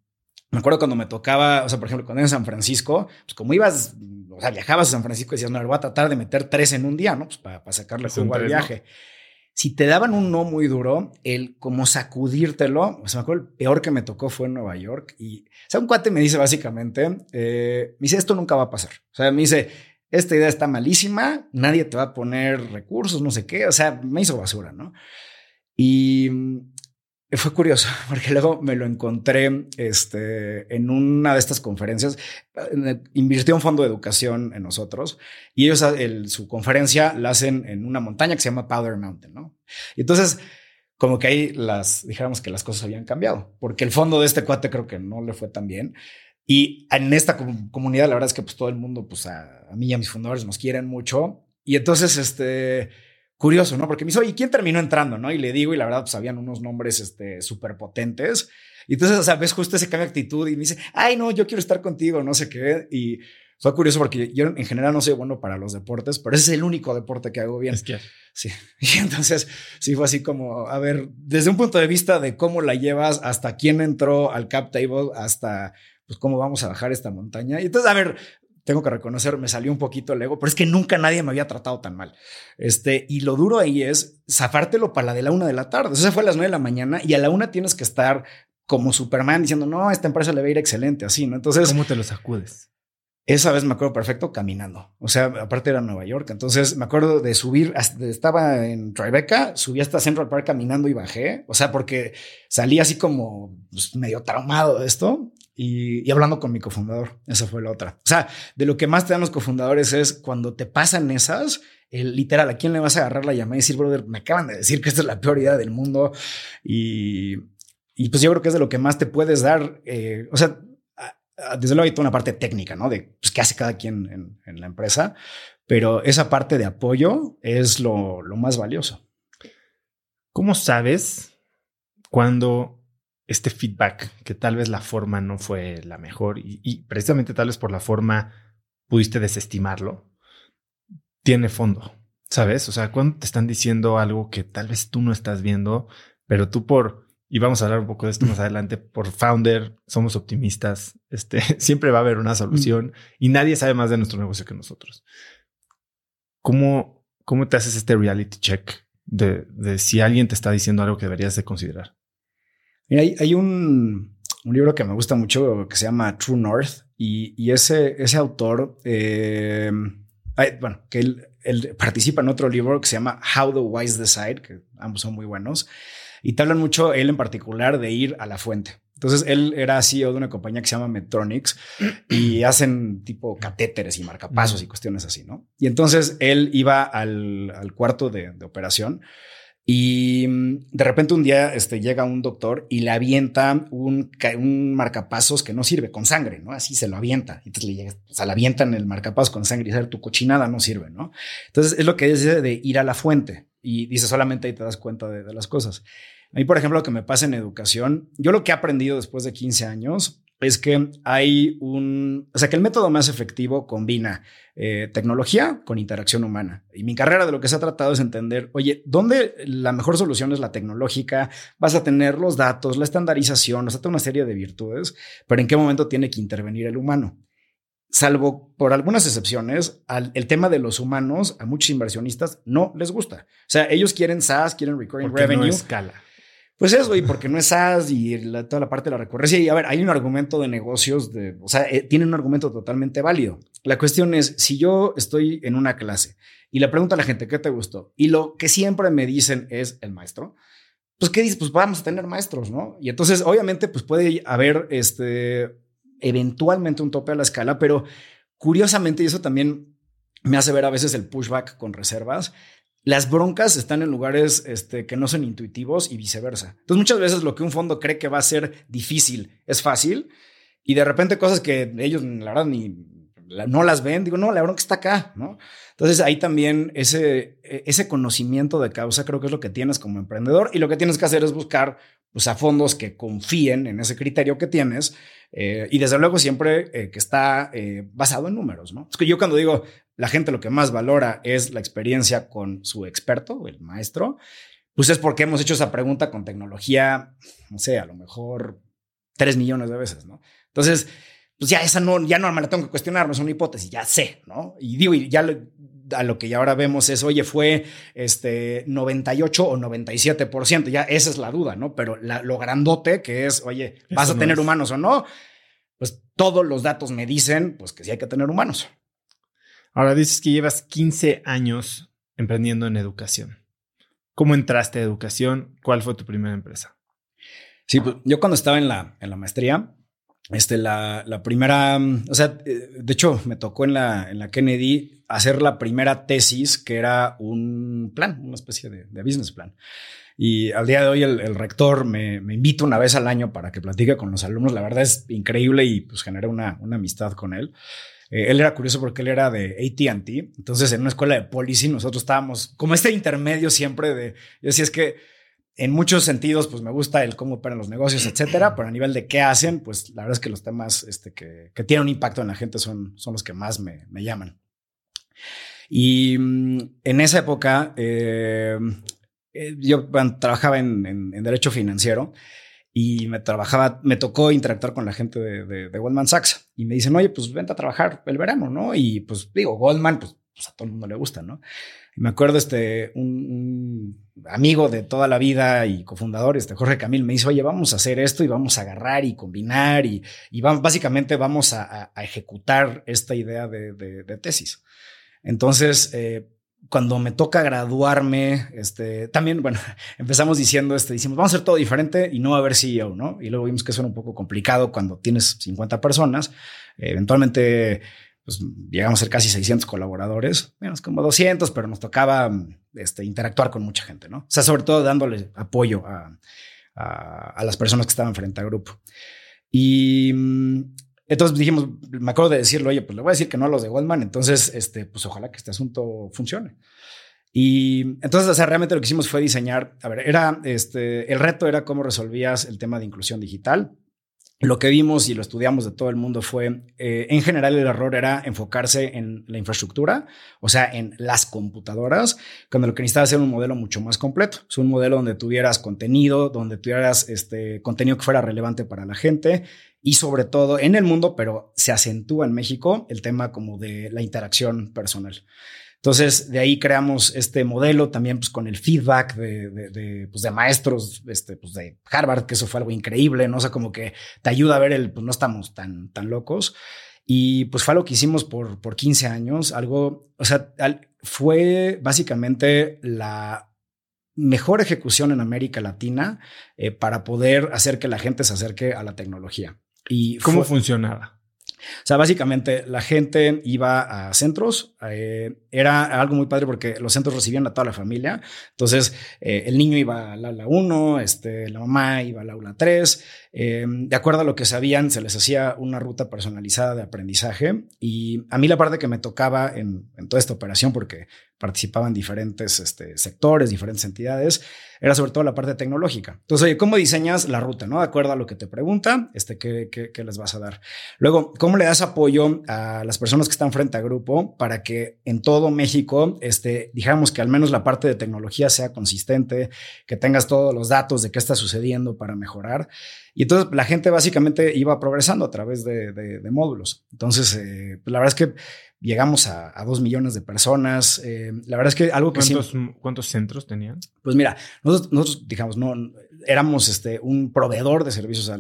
me acuerdo cuando me tocaba, o sea, por ejemplo, cuando en San Francisco, pues como ibas, o sea, viajabas a San Francisco y decías, no, voy a tratar de meter tres en un día, ¿no? Pues para, sacarle juego al viaje. Si te daban un no muy duro, el como sacudírtelo, o sea, me acuerdo, el peor que me tocó fue en Nueva York. Y, o sea, un cuate me dice básicamente, eh, me dice, esto nunca va a pasar. O sea, me dice, esta idea está malísima, nadie te va a poner recursos, no sé qué. O sea, me hizo basura, ¿no? Y fue curioso porque luego me lo encontré este, en una de estas conferencias. Invirtió un fondo de educación en nosotros y ellos su conferencia la hacen en una montaña que se llama Powder Mountain, ¿no? Y entonces, como que ahí las, dijéramos que las cosas habían cambiado, porque el fondo de este cuate creo que no le fue tan bien. Y en esta comunidad, la verdad es que pues todo el mundo, pues a, a mí y a mis fundadores nos quieren mucho. Y entonces, este, curioso, ¿no? Porque me dice, oye, ¿quién terminó entrando? ¿No? Y le digo, y la verdad, pues habían unos nombres este, súper potentes. Y entonces, o sea, ves justo ese cambio de actitud y me dice, ay, no, yo quiero estar contigo, no sé qué. Y fue curioso porque yo en general no soy bueno para los deportes, pero ese es el único deporte que hago bien. Es que sí. Y entonces sí fue así como, a ver, desde un punto de vista de cómo la llevas, hasta quién entró al cap table, hasta pues cómo vamos a bajar esta montaña. Y entonces, a ver, tengo que reconocer, me salió un poquito el ego, pero es que nunca nadie me había tratado tan mal. Este, y lo duro ahí es zafártelo para la de la una de la tarde. Eso fue a las nueve de la mañana y a la una tienes que estar como Superman diciendo, no, a esta empresa le va a ir excelente, así, ¿no? Entonces. ¿Cómo te lo sacudes? Esa vez me acuerdo perfecto caminando. O sea, aparte era Nueva York. Entonces me acuerdo de subir, hasta, estaba en Tribeca, subí hasta Central Park caminando y bajé. O sea, porque salí así como pues, medio traumado de esto y, hablando con mi cofundador. Esa fue la otra. O sea, de lo que más te dan los cofundadores es cuando te pasan esas, el literal, ¿a quién le vas a agarrar la llamada y decir, brother, me acaban de decir que esta es la peor idea del mundo? Y, y pues yo creo que es de lo que más te puedes dar. Eh, o sea, desde luego hay toda una parte técnica, ¿no? De pues, qué hace cada quien en, en, la empresa, pero esa parte de apoyo es lo, lo más valioso. ¿Cómo sabes cuando este feedback, que tal vez la forma no fue la mejor y, precisamente tal vez por la forma pudiste desestimarlo, tiene fondo, ¿sabes? O sea, cuando te están diciendo algo que tal vez tú no estás viendo, pero tú por, y vamos a hablar un poco de esto más adelante, por founder, somos optimistas, este, siempre va a haber una solución y nadie sabe más de nuestro negocio que nosotros. ¿Cómo, cómo te haces este reality check de, de si alguien te está diciendo algo que deberías de considerar? Hay, un, libro que me gusta mucho que se llama True North y, ese, ese autor, eh, bueno, que él, participa en otro libro que se llama How the Wise Decide, que ambos son muy buenos, y te hablan mucho, él en particular, de ir a la fuente. Entonces, él era CEO de una compañía que se llama Medtronics y hacen tipo catéteres y marcapasos y cuestiones así, ¿no? Y entonces él iba al, cuarto de, de operación y mm, de repente un día este, llega un doctor y le avienta un, un marcapasos que no sirve con sangre, ¿no? Así se lo avienta. Entonces le llega, o sea, le avientan el marcapasos con sangre y dice, tu cochinada no sirve, ¿no? Entonces es lo que dice de ir a la fuente y dice solamente ahí te das cuenta de, de las cosas. A mí, por ejemplo, lo que me pasa en educación, yo lo que he aprendido después de 15 años es que hay un, o sea, que el método más efectivo combina eh, tecnología con interacción humana. Y mi carrera de lo que se ha tratado es entender, oye, ¿dónde la mejor solución es la tecnológica? Vas a tener los datos, la estandarización, o sea, una serie de virtudes, pero ¿en qué momento tiene que intervenir el humano? Salvo por algunas excepciones, el tema de los humanos a muchos inversionistas no les gusta. O sea, ellos quieren SaaS, quieren recurring revenue. escala. Pues eso, y porque no es SaaS y toda la parte de la recurrencia. Y a ver, hay un argumento de negocios, de, o sea, eh, tiene un argumento totalmente válido. La cuestión es, si yo estoy en una clase y le pregunto a la gente, ¿qué te gustó? Y lo que siempre me dicen es el maestro. Pues, ¿qué dices? Pues vamos a tener maestros, ¿no? Y entonces, obviamente, pues puede haber este, eventualmente un tope a la escala, pero curiosamente, y eso también me hace ver a veces el pushback con reservas, las broncas están en lugares este, que no son intuitivos y viceversa. Entonces muchas veces lo que un fondo cree que va a ser difícil es fácil y de repente cosas que ellos la verdad ni no las ven, digo, no, la bronca está acá, ¿no? Entonces ahí también ese, ese conocimiento de causa creo que es lo que tienes como emprendedor y lo que tienes que hacer es buscar pues, a fondos que confíen en ese criterio que tienes eh, y desde luego siempre eh, que está eh, basado en números, ¿no? Es que yo cuando digo la gente lo que más valora es la experiencia con su experto, el maestro, pues es porque hemos hecho esa pregunta con tecnología, no sé, a lo mejor tres millones de veces, ¿no? Entonces, pues ya esa no, ya no me la tengo que cuestionar, no es una hipótesis, ya sé, ¿no? Y digo, y ya a lo que ya ahora vemos es, oye, fue este 98 o 97%, ya esa es la duda, ¿no? Pero lo grandote que es, oye, ¿vas a tener humanos o no? Pues todos los datos me dicen, pues que sí hay que tener humanos. Ahora dices que llevas 15 años emprendiendo en educación. ¿Cómo entraste a educación? ¿Cuál fue tu primera empresa? Sí, pues yo cuando estaba en la, en la maestría, este, la, la, primera, o sea, eh, de hecho me tocó en la, en la Kennedy hacer la primera tesis que era un plan, una especie de, de business plan. Y al día de hoy el, rector me, me, invita una vez al año para que platique con los alumnos. La verdad es increíble y pues generé una, una amistad con él. Eh, él era curioso porque él era de ATT. Entonces, en una escuela de policy, nosotros estábamos como este intermedio siempre de. Yo decía, es que en muchos sentidos, pues me gusta el cómo operan los negocios, etcétera, pero a nivel de qué hacen, pues la verdad es que los temas este, que, que tienen un impacto en la gente son, son los que más me, me llaman. Y mm, en esa época, eh, eh, yo trabajaba en, en, Derecho Financiero y me trabajaba, me tocó interactuar con la gente de, Goldman Sachs y me dicen, oye, pues vente a trabajar el verano, ¿no? Y pues digo, Goldman, pues, pues a todo el mundo le gusta, ¿no? me acuerdo, este, un, amigo de toda la vida y cofundador, este Jorge Camil, me dice, oye, vamos a hacer esto y vamos a agarrar y combinar y, y básicamente vamos a, a, ejecutar esta idea de, de, tesis. Entonces, eh, cuando me toca graduarme, este, también, bueno, empezamos diciendo, este, decimos, vamos a hacer todo diferente y no va a haber CEO, ¿no? Y luego vimos que eso era un poco complicado cuando tienes 50 personas. eventualmente pues llegamos a ser casi 600 colaboradores, menos como 200, pero nos tocaba este, interactuar con mucha gente, ¿no? O sea, sobre todo dándole apoyo a, a, las personas que estaban frente al grupo. Y mm, entonces dijimos, me acuerdo de decirle, oye, pues le voy a decir que no a los de Goldman, entonces, este, pues ojalá que este asunto funcione. Y entonces, o sea, realmente lo que hicimos fue diseñar, a ver, era, este, el reto era cómo resolvías el tema de inclusión digital lo que vimos y lo estudiamos de todo el mundo fue, eh, en general el error era enfocarse en la infraestructura, o sea, en las computadoras, cuando lo que necesitaba era un modelo mucho más completo. Es un modelo donde tuvieras contenido, donde tuvieras este contenido que fuera relevante para la gente y sobre todo en el mundo, pero se acentúa en México el tema como de la interacción personal. Entonces, de ahí creamos este modelo también pues, con el feedback de, de, pues, de maestros este, pues, de Harvard, que eso fue algo increíble, ¿no? O sea, como que te ayuda a ver el, pues no estamos tan, tan locos. Y pues fue algo que hicimos por, por 15 años, algo, o sea, fue básicamente la mejor ejecución en América Latina eh, para poder hacer que la gente se acerque a la tecnología. Y ¿Cómo funcionaba? O sea, básicamente la gente iba a centros, eh, era algo muy padre porque los centros recibían a toda la familia, entonces eh, el niño iba al aula 1, este, la mamá iba al aula 3, eh, de acuerdo a lo que sabían, se les hacía una ruta personalizada de aprendizaje y a mí la parte que me tocaba en, en toda esta operación, porque participaban diferentes este, sectores, diferentes entidades, era sobre todo la parte tecnológica. Entonces, oye, ¿cómo diseñas la ruta? ¿no? De acuerdo a lo que te pregunta, este, ¿qué, qué, les vas a dar? Luego, ¿cómo le das apoyo a las personas que están frente a grupo para que en todo México, este, digamos que al menos la parte de tecnología sea consistente, que tengas todos los datos de qué está sucediendo para mejorar? Y entonces la gente básicamente iba progresando a través de, módulos. Entonces, eh, pues, la verdad es que llegamos a, dos millones de personas. Eh, la verdad es que algo que ¿Cuántos, ¿Cuántos centros tenían? Pues mira, nosotros, nosotros digamos, no éramos este, un proveedor de servicios a,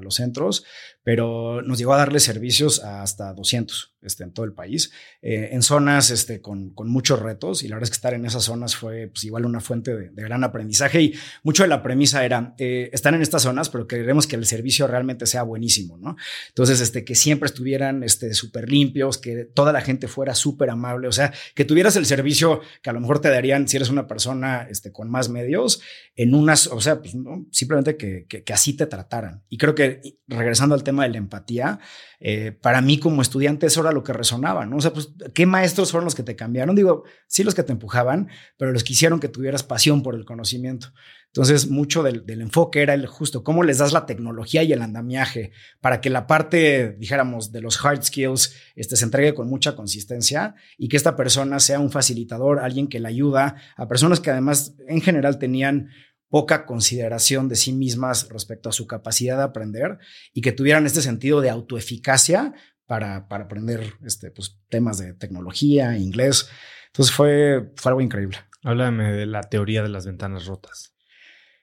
los centros, pero nos llegó a darle servicios a hasta 200 este, en todo el país, eh, en zonas este, con, con, muchos retos. Y la verdad es que estar en esas zonas fue pues, igual una fuente de, gran aprendizaje. Y mucho de la premisa era, eh, están en estas zonas, pero queremos que el servicio realmente sea buenísimo, ¿no? Entonces, este, que siempre estuvieran súper este, limpios, que toda la gente fuera súper amable, o sea, que tuvieras el servicio que a lo mejor te darían si eres una persona este, con más medios, en unas, o sea, pues, simplemente que, así te trataran. Y creo que regresando al tema de la empatía, eh, para mí como estudiante eso era lo que resonaba, ¿no? O pues, ¿qué maestros fueron los que te cambiaron? Digo, sí los que te empujaban, pero los que hicieron que tuvieras pasión por el conocimiento. Entonces, mucho del, enfoque era el justo cómo les das la tecnología y el andamiaje para que la parte, dijéramos, de los hard skills este, se entregue con mucha consistencia y que esta persona sea un facilitador, alguien que le ayuda a personas que además en general tenían poca consideración de sí mismas respecto a su capacidad de aprender y que tuvieran este sentido de autoeficacia para, para aprender este, pues, temas de tecnología, inglés. Entonces fue, fue algo increíble. Háblame de la teoría de las ventanas rotas.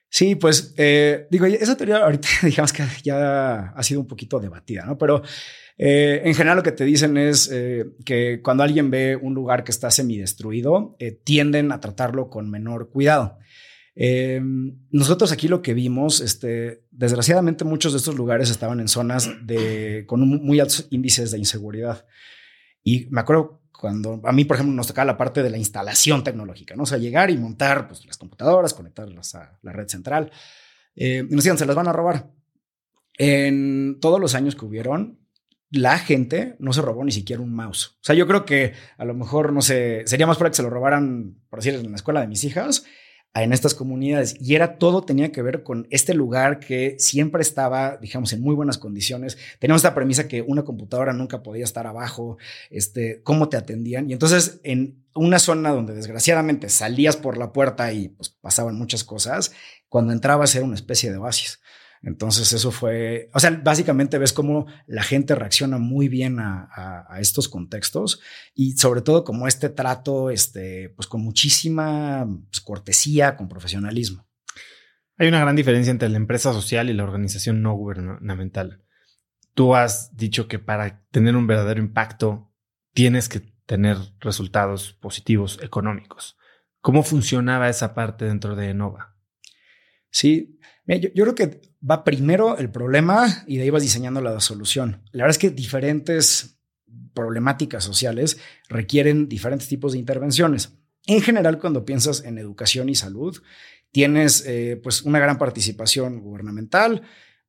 Sí, pues eh, digo, esa teoría ahorita digamos que ya ha sido un poquito debatida, ¿no? Pero eh, en general lo que te dicen es eh, que cuando alguien ve un lugar que está semidestruido, tienden a tratarlo con menor cuidado. Eh, nosotros aquí lo que vimos, este, desgraciadamente muchos de estos lugares estaban en zonas de, con muy altos índices de inseguridad. Y me acuerdo cuando a mí, por ejemplo, nos tocaba la parte de la instalación tecnológica, ¿no? O sea, llegar y montar pues, las computadoras, conectarlas a la red central. Eh, y nos decían, se las van a robar. En todos los años que hubieron, la gente no se robó ni siquiera un mouse. O sea, yo creo que a lo mejor, no sé, sería más para que se lo robaran, por decir, en la escuela de mis hijas en estas comunidades y era todo tenía que ver con este lugar que siempre estaba, digamos, en muy buenas condiciones. Teníamos esta premisa que una computadora nunca podía estar abajo, este, cómo te atendían. Y entonces en una zona donde desgraciadamente salías por la puerta y pues, pasaban muchas cosas, cuando entrabas era una especie de oasis. Entonces eso fue, o sea, básicamente ves cómo la gente reacciona muy bien a, estos contextos y sobre todo como este trato, este, pues con muchísima pues, cortesía, con profesionalismo. Hay una gran diferencia entre la empresa social y la organización no gubernamental. Tú has dicho que para tener un verdadero impacto tienes que tener resultados positivos económicos. ¿Cómo funcionaba esa parte dentro de Enova? Sí, yo, creo que va primero el problema y de ahí vas diseñando la solución. La verdad es que diferentes problemáticas sociales requieren diferentes tipos de intervenciones. En general, cuando piensas en educación y salud, tienes eh, pues una gran participación gubernamental,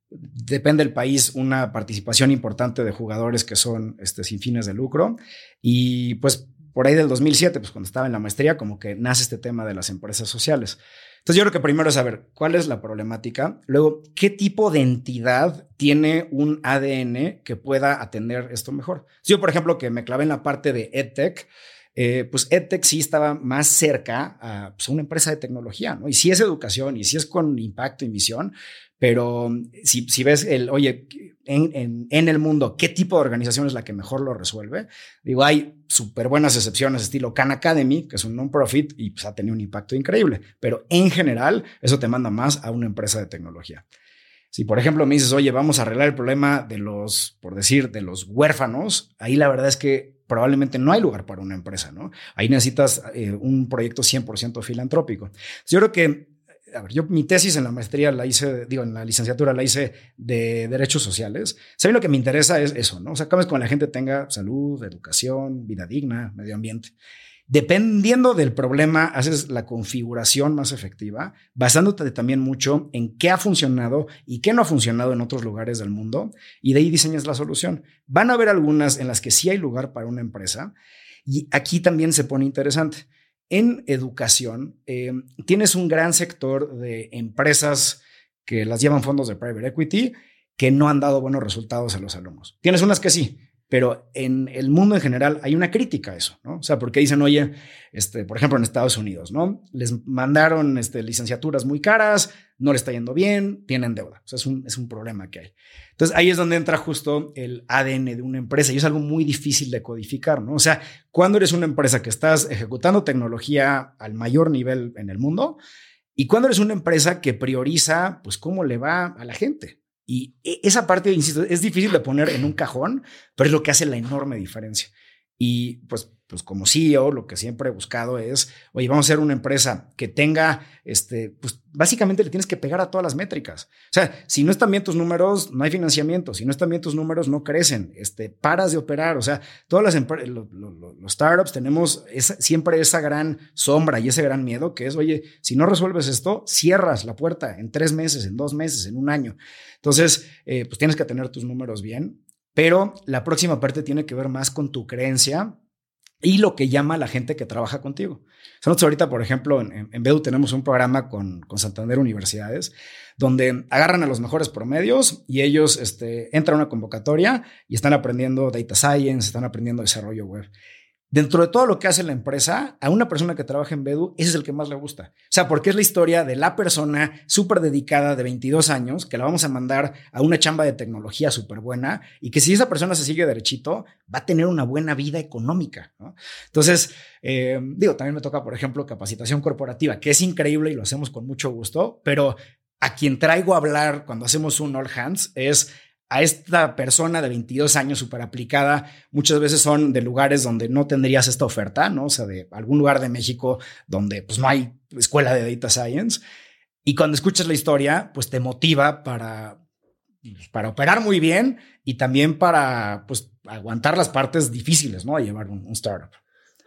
depende del país, una participación importante de jugadores que son este, sin fines de lucro. Y pues por ahí del 2007, pues cuando estaba en la maestría, como que nace este tema de las empresas sociales. Entonces yo creo que primero es saber cuál es la problemática, luego qué tipo de entidad tiene un ADN que pueda atender esto mejor. Si yo, por ejemplo, que me clavé en la parte de EdTech, eh, pues EdTech sí estaba más cerca a pues, una empresa de tecnología, ¿no? Y si es educación y si es con impacto y misión, pero si, si ves el, oye, en, en, el mundo, ¿qué tipo de organización es la que mejor lo resuelve? Digo, hay súper buenas excepciones, estilo Khan Academy, que es un non-profit y pues, ha tenido un impacto increíble, pero en general eso te manda más a una empresa de tecnología. Si, por ejemplo, me dices, oye, vamos a arreglar el problema de los, por decir, de los huérfanos, ahí la verdad es que probablemente no hay lugar para una empresa, ¿no? Ahí necesitas eh, un proyecto 100% filantrópico. Yo creo que a ver, yo mi tesis en la maestría la hice, digo, en la licenciatura la hice de derechos sociales. ¿Saben lo que me interesa es eso, no? O sea, cómo es que la gente tenga salud, educación, vida digna, medio ambiente. Dependiendo del problema, haces la configuración más efectiva, basándote también mucho en qué ha funcionado y qué no ha funcionado en otros lugares del mundo, y de ahí diseñas la solución. Van a haber algunas en las que sí hay lugar para una empresa, y aquí también se pone interesante en educación eh, tienes un gran sector de empresas que las llevan fondos de private equity que no han dado buenos resultados a los alumnos. Tienes unas que sí, pero en el mundo en general hay una crítica a eso, ¿no? O sea, porque dicen, oye, este, por ejemplo, en Estados Unidos, ¿no? Les mandaron este, licenciaturas muy caras, no le está yendo bien, tienen deuda. O sea, es un, es un problema que hay. Entonces, ahí es donde entra justo el ADN de una empresa y es algo muy difícil de codificar, ¿no? O sea, cuando eres una empresa que estás ejecutando tecnología al mayor nivel en el mundo y cuando eres una empresa que prioriza, pues, cómo le va a la gente. Y e, esa parte, insisto, es difícil de poner en un cajón, pero es lo que hace la enorme diferencia. Y pues, pues como CEO, lo que siempre he buscado es, oye, vamos a ser una empresa que tenga, este, pues básicamente le tienes que pegar a todas las métricas. O sea, si no están bien tus números, no hay financiamiento. Si no están bien tus números, no crecen. Este, paras de operar. O sea, todas las los, startups tenemos siempre esa gran sombra y ese gran miedo que es, oye, si no resuelves esto, cierras la puerta en tres meses, en dos meses, en un año. Entonces, eh, pues tienes que tener tus números bien pero la próxima parte tiene que ver más con tu creencia y lo que llama la gente que trabaja contigo. Nosotros ahorita, por ejemplo, en, en Bedu tenemos un programa con, con, Santander Universidades, donde agarran a los mejores promedios y ellos este, entran a una convocatoria y están aprendiendo data science, están aprendiendo desarrollo web dentro de todo lo que hace la empresa, a una persona que trabaja en Bedu, ese es el que más le gusta. O sea, porque es la historia de la persona súper dedicada de 22 años, que la vamos a mandar a una chamba de tecnología súper buena y que si esa persona se sigue derechito, va a tener una buena vida económica. Entonces, eh, digo, también me toca, por ejemplo, capacitación corporativa, que es increíble y lo hacemos con mucho gusto, pero a quien traigo a hablar cuando hacemos un all hands es a esta persona de 22 años súper aplicada, muchas veces son de lugares donde no tendrías esta oferta, ¿no? O sea, de algún lugar de México donde pues no hay escuela de data science. Y cuando escuchas la historia, pues te motiva para, para operar muy bien y también para pues aguantar las partes difíciles, ¿no? A llevar un, startup.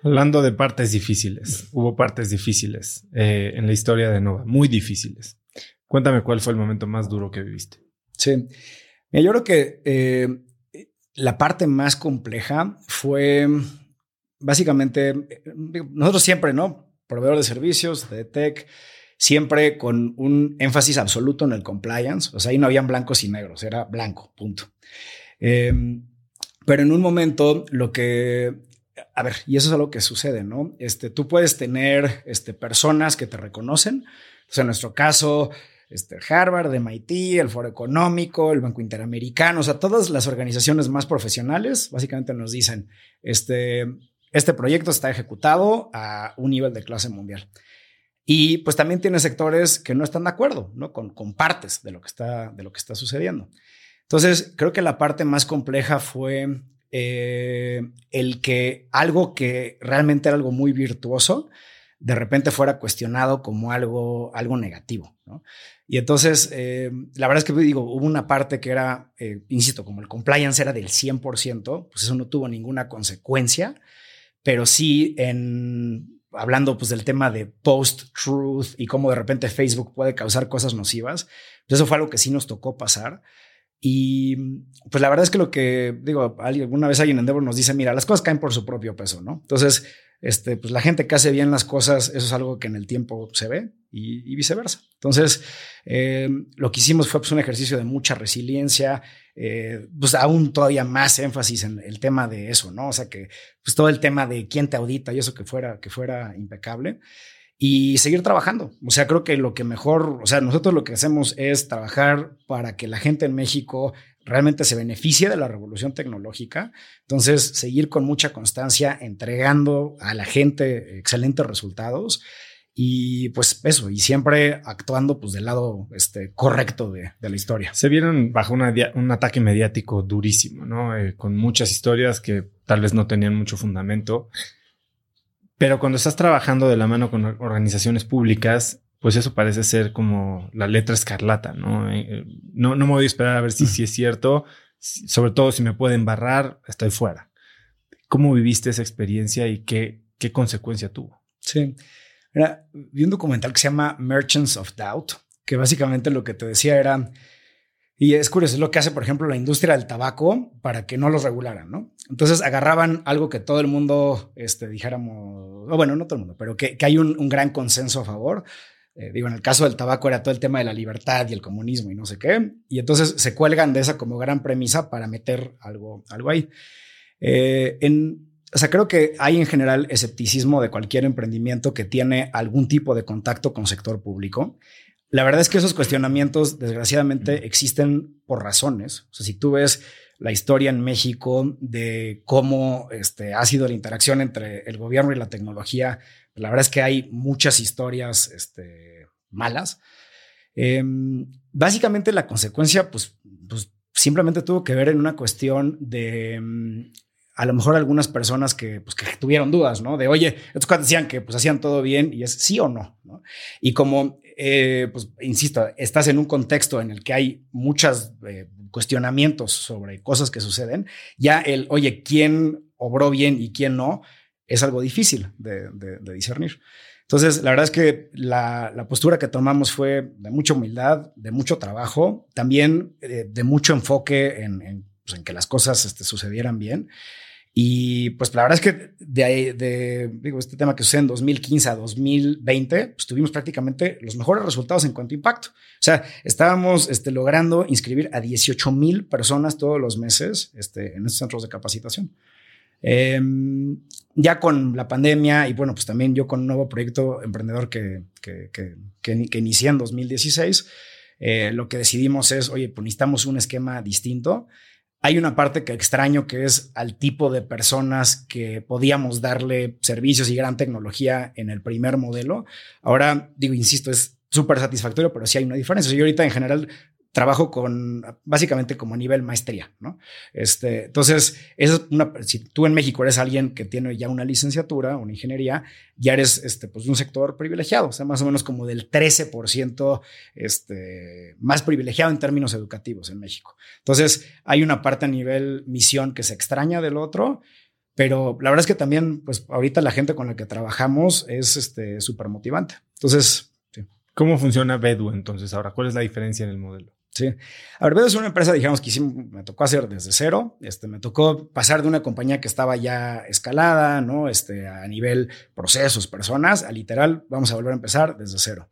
Hablando de partes difíciles, hubo partes difíciles eh, en la historia de Nova, muy difíciles. Cuéntame cuál fue el momento más duro que viviste. Sí yo creo que eh, la parte más compleja fue básicamente, nosotros siempre, ¿no? Proveedor de servicios, de tech, siempre con un énfasis absoluto en el compliance. O sea, ahí no habían blancos y negros, era blanco, punto. Em, pero en un momento lo que, a ver, y eso es algo que sucede, ¿no? Este, tú puedes tener este, personas que te reconocen. Entonces, en nuestro caso, este, Harvard, MIT, el Foro Económico, el Banco Interamericano, o sea, todas las organizaciones más profesionales básicamente nos dicen, este, este proyecto está ejecutado a un nivel de clase mundial. Y pues también tiene sectores que no están de acuerdo, ¿no? Con, con partes de lo, que está, de lo que está sucediendo. Entonces, creo que la parte más compleja fue eh, el que algo que realmente era algo muy virtuoso, de repente fuera cuestionado como algo, algo negativo. ¿no? Y entonces, eh, la verdad es que digo, hubo una parte que era, eh, insisto, como el compliance era del 100%, pues eso no tuvo ninguna consecuencia, pero sí en, hablando pues del tema de post-truth y cómo de repente Facebook puede causar cosas nocivas, pues eso fue algo que sí nos tocó pasar. Y pues la verdad es que lo que digo, alguna vez alguien en Endeavor nos dice, mira, las cosas caen por su propio peso, ¿no? Entonces, este, pues la gente que hace bien las cosas, eso es algo que en el tiempo se ve y, viceversa. Entonces, eh, lo que hicimos fue pues, un ejercicio de mucha resiliencia, eh, pues aún todavía más énfasis en el tema de eso, ¿no? O sea, que pues todo el tema de quién te audita y eso que fuera, que fuera impecable y seguir trabajando. O sea, creo que lo que mejor, o sea, nosotros lo que hacemos es trabajar para que la gente en México realmente se beneficie de la revolución tecnológica. Entonces, seguir con mucha constancia, entregando a la gente excelentes resultados y pues eso, y siempre actuando pues del lado este, correcto de, la historia. Se vieron bajo un ataque mediático durísimo, ¿no? Eh, con muchas historias que tal vez no tenían mucho fundamento. Pero cuando estás trabajando de la mano con organizaciones públicas, pues eso parece ser como la letra escarlata, ¿no? Eh, eh, no, no me voy a esperar a ver si, si es cierto, sobre todo si me pueden barrar, estoy fuera. ¿Cómo viviste esa experiencia y qué, qué consecuencia tuvo? Sí, vi un documental que se llama Merchants of Doubt, que básicamente lo que te decía era y es curioso, es lo que hace, por ejemplo, la industria del tabaco para que no los regularan, ¿no? Entonces agarraban algo que todo el mundo, este, dijéramos, o bueno, no todo el mundo, pero que, que hay un, un, gran consenso a favor. Eh, digo, en el caso del tabaco era todo el tema de la libertad y el comunismo y no sé qué. Y entonces se cuelgan de esa como gran premisa para meter algo, algo ahí. Eh, en, o sea, creo que hay en general escepticismo de cualquier emprendimiento que tiene algún tipo de contacto con sector público. La verdad es que esos cuestionamientos, desgraciadamente, existen por razones. O sea, si tú ves la historia en México de cómo este, ha sido la interacción entre el gobierno y la tecnología, la verdad es que hay muchas historias este, malas. Em, básicamente la consecuencia, pues, pues, simplemente tuvo que ver en una cuestión de em, a lo mejor algunas personas que, pues, que tuvieron dudas, ¿no? De, oye, estos cuates decían que pues hacían todo bien y es sí o no, ¿no? Y como eh, pues, insisto, estás en un contexto en el que hay muchos eh, cuestionamientos sobre cosas que suceden, ya el, oye, ¿quién obró bien y quién no? Es algo difícil de, discernir. Entonces, la verdad es que la, postura que tomamos fue de mucha humildad, de mucho trabajo, también eh, de mucho enfoque en, pues, que las cosas este, sucedieran bien. Y pues la verdad es que de, ahí, de este tema que sucede en 2015 a 2020, pues tuvimos prácticamente los mejores resultados en cuanto a impacto. O sea, estábamos este, logrando inscribir a 18 mil personas todos los meses este, en estos centros de capacitación. Em, ya con la pandemia y bueno, pues también yo con un nuevo proyecto emprendedor que, que, que, que inicié en 2016, eh, lo que decidimos es, oye, pues necesitamos un esquema distinto hay una parte que extraño que es al tipo de personas que podíamos darle servicios y gran tecnología en el primer modelo. Ahora, digo, insisto, es súper satisfactorio, pero sí hay una diferencia. Yo ahorita en general trabajo con básicamente como nivel maestría, ¿no? Este, entonces, es una, si tú en México eres alguien que tiene ya una licenciatura, una ingeniería, ya eres este, pues, un sector privilegiado, o sea, más o menos como del 13% este, más privilegiado en términos educativos en México. Entonces, hay una parte a nivel misión que se extraña del otro, pero la verdad es que también, pues ahorita la gente con la que trabajamos es este, súper motivante. Entonces. ¿Cómo funciona Bedu entonces ahora? ¿Cuál es la diferencia en el modelo? Sí. A ver, es una empresa, digamos, que me tocó hacer desde cero. Este, me tocó pasar de una compañía que estaba ya escalada, ¿no? Este, a nivel procesos, personas, a literal, vamos a volver a empezar desde cero.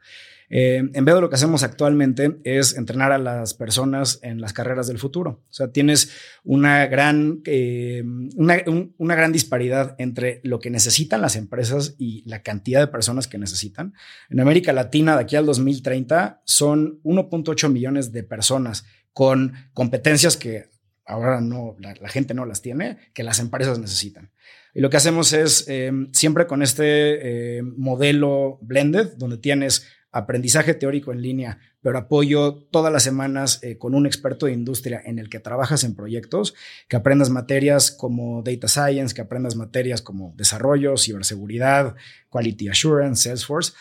Eh, en vez de lo que hacemos actualmente es entrenar a las personas en las carreras del futuro. O sea, tienes una gran, eh, una, gran disparidad entre lo que necesitan las empresas y la cantidad de personas que necesitan. En América Latina, de aquí al 2030, son 1.8 millones de personas con competencias que ahora no, la, gente no las tiene, que las empresas necesitan. Y lo que hacemos es eh, siempre con este modelo blended, donde tienes aprendizaje teórico en línea, pero apoyo todas las semanas eh, con un experto de industria en el que trabajas en proyectos, que aprendas materias como data science, que aprendas materias como desarrollo, ciberseguridad, quality assurance, Salesforce.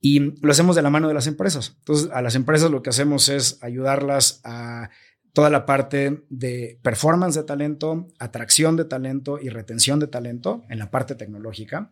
Y lo hacemos de la mano de las empresas. Entonces, a las empresas lo que hacemos es ayudarlas a toda la parte de performance de talento, atracción de talento y retención de talento en la parte tecnológica.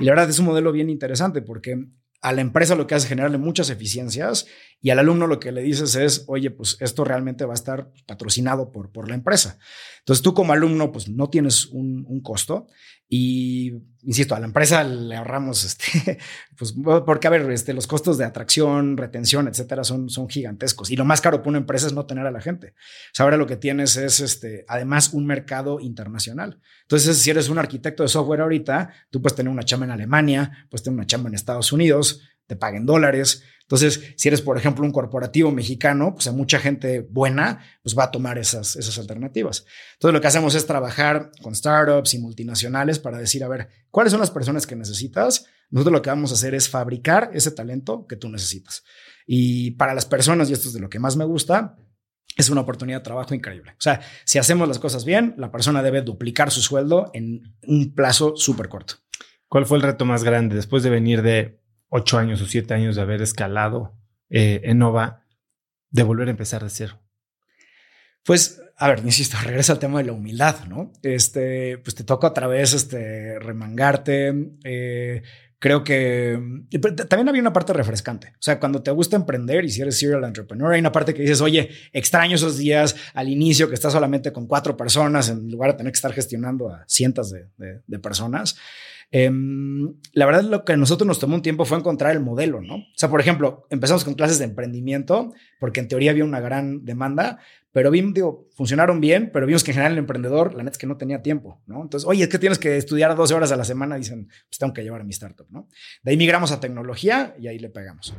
Y la verdad es un modelo bien interesante porque a la empresa lo que hace es generarle muchas eficiencias y al alumno lo que le dices es, oye, pues esto realmente va a estar patrocinado por, por la empresa. Entonces tú como alumno, pues no tienes un, un costo y, insisto, a la empresa le ahorramos, este, pues porque, a ver, este, los costos de atracción, retención, etcétera, son, son gigantescos. Y lo más caro para una empresa es no tener a la gente. O sea, ahora lo que tienes es, este, además, un mercado internacional. Entonces, si eres un arquitecto de software ahorita, tú puedes tener una chamba en Alemania, puedes tener una chamba en Estados Unidos, te paguen dólares. Entonces, si eres, por ejemplo, un corporativo mexicano, pues a mucha gente buena, pues va a tomar esas, esas alternativas. Entonces, lo que hacemos es trabajar con startups y multinacionales para decir, a ver, ¿cuáles son las personas que necesitas? Nosotros lo que vamos a hacer es fabricar ese talento que tú necesitas. Y para las personas, y esto es de lo que más me gusta, es una oportunidad de trabajo increíble. O sea, si hacemos las cosas bien, la persona debe duplicar su sueldo en un plazo súper corto. ¿Cuál fue el reto más grande después de venir de ocho años o siete años de haber escalado eh, en Nova, de volver a empezar de cero? Pues, a ver, insisto, regresa al tema de la humildad, ¿no? Este, pues te toca otra vez este, remangarte. Eh, creo que también había una parte refrescante. O sea, cuando te gusta emprender y si eres serial entrepreneur, hay una parte que dices, oye, extraño esos días al inicio que estás solamente con cuatro personas en lugar de tener que estar gestionando a cientos de, de personas. Em, la verdad, lo que a nosotros nos tomó un tiempo fue encontrar el modelo, ¿no? O sea, por ejemplo, empezamos con clases de emprendimiento, porque en teoría había una gran demanda, pero vimos, digo, funcionaron bien, pero vimos que en general el emprendedor, la neta es que no tenía tiempo, ¿no? Entonces, oye, es que tienes que estudiar 12 horas a la semana, dicen, pues tengo que llevar a mi startup, ¿no? De ahí migramos a tecnología y ahí le pegamos.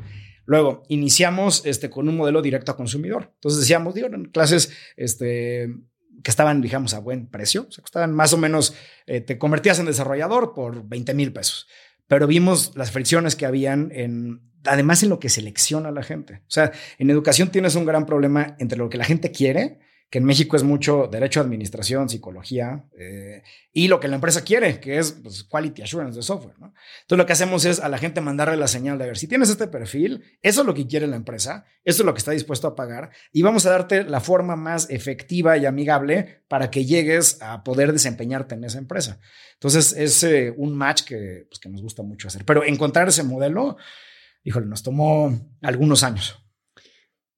Luego, iniciamos este, con un modelo directo a consumidor. Entonces decíamos, digo, en clases este, que estaban, digamos, a buen precio. O sea, costaban más o menos, eh, te convertías en desarrollador por 20 mil pesos. Pero vimos las fricciones que habían en, además en lo que selecciona la gente. O sea, en educación tienes un gran problema entre lo que la gente quiere que en México es mucho derecho a administración, psicología eh, y lo que la empresa quiere, que es pues, quality assurance de software. ¿no? Entonces lo que hacemos es a la gente mandarle la señal de ver si tienes este perfil, eso es lo que quiere la empresa, eso es lo que está dispuesto a pagar y vamos a darte la forma más efectiva y amigable para que llegues a poder desempeñarte en esa empresa. Entonces es eh, un match que, pues, que nos gusta mucho hacer, pero encontrar ese modelo, híjole, nos tomó algunos años.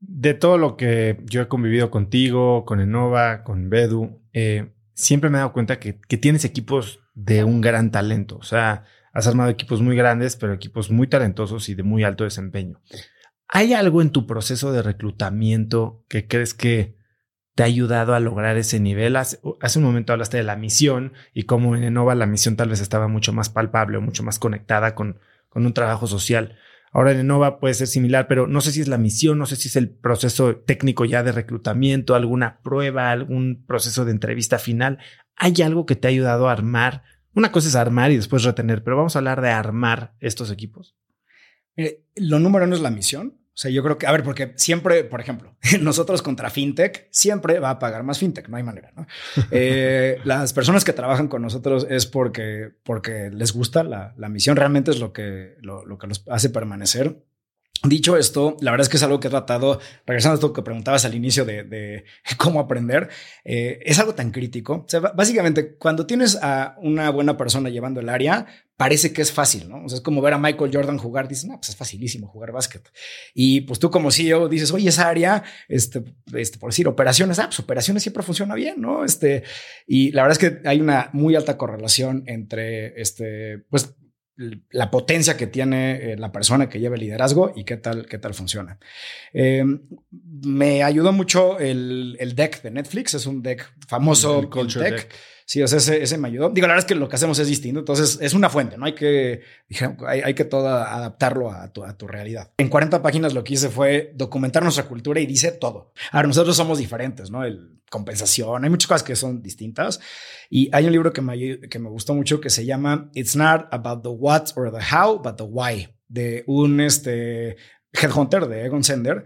De todo lo que yo he convivido contigo, con Enova, con Bedu, eh, siempre me he dado cuenta que, tienes equipos de un gran talento. O sea, has armado equipos muy grandes, pero equipos muy talentosos y de muy alto desempeño. ¿Hay algo en tu proceso de reclutamiento que crees que te ha ayudado a lograr ese nivel? Hace, hace un momento hablaste de la misión y cómo en Enova la misión tal vez estaba mucho más palpable o mucho más conectada con, con un trabajo social. Ahora en Enova puede ser similar, pero no sé si es la misión, no sé si es el proceso técnico ya de reclutamiento, alguna prueba, algún proceso de entrevista final. ¿Hay algo que te ha ayudado a armar? Una cosa es armar y después retener, pero vamos a hablar de armar estos equipos. Lo número uno es la misión. O sea, yo creo que, a ver, porque siempre, por ejemplo, nosotros contra FinTech, siempre va a pagar más FinTech, no hay manera, ¿no? Eh, las personas que trabajan con nosotros es porque, porque les gusta la, la misión, realmente es lo que, lo, lo que los hace permanecer. Dicho esto, la verdad es que es algo que he tratado, regresando a esto que preguntabas al inicio de, cómo aprender, eh, es algo tan crítico. O sea, básicamente, cuando tienes a una buena persona llevando el área, parece que es fácil, ¿no? O sea, es como ver a Michael Jordan jugar, dices, no, pues es facilísimo jugar básquet. Y pues tú como CEO dices, oye, esa área, este, este, por decir, operaciones, ah, pues operaciones siempre funciona bien, ¿no? Este, y la verdad es que hay una muy alta correlación entre, este, pues, la potencia que tiene eh, la persona que lleva el liderazgo y qué tal, qué tal funciona. Eh, me ayudó mucho el, el, deck de Netflix, es un deck famoso, el Culture deck. deck. Sí, o sea, ese, ese, me ayudó. Digo, la verdad es que lo que hacemos es distinto, entonces es una fuente, ¿no? Hay que, hay, hay que todo adaptarlo a tu, a tu, realidad. En 40 páginas lo que hice fue documentar nuestra cultura y dice todo. Ahora, nosotros somos diferentes, ¿no? El compensación, hay muchas cosas que son distintas. Y hay un libro que me, que me gustó mucho que se llama It's not about the what or the how, but the why, de un este, headhunter de Egon Sender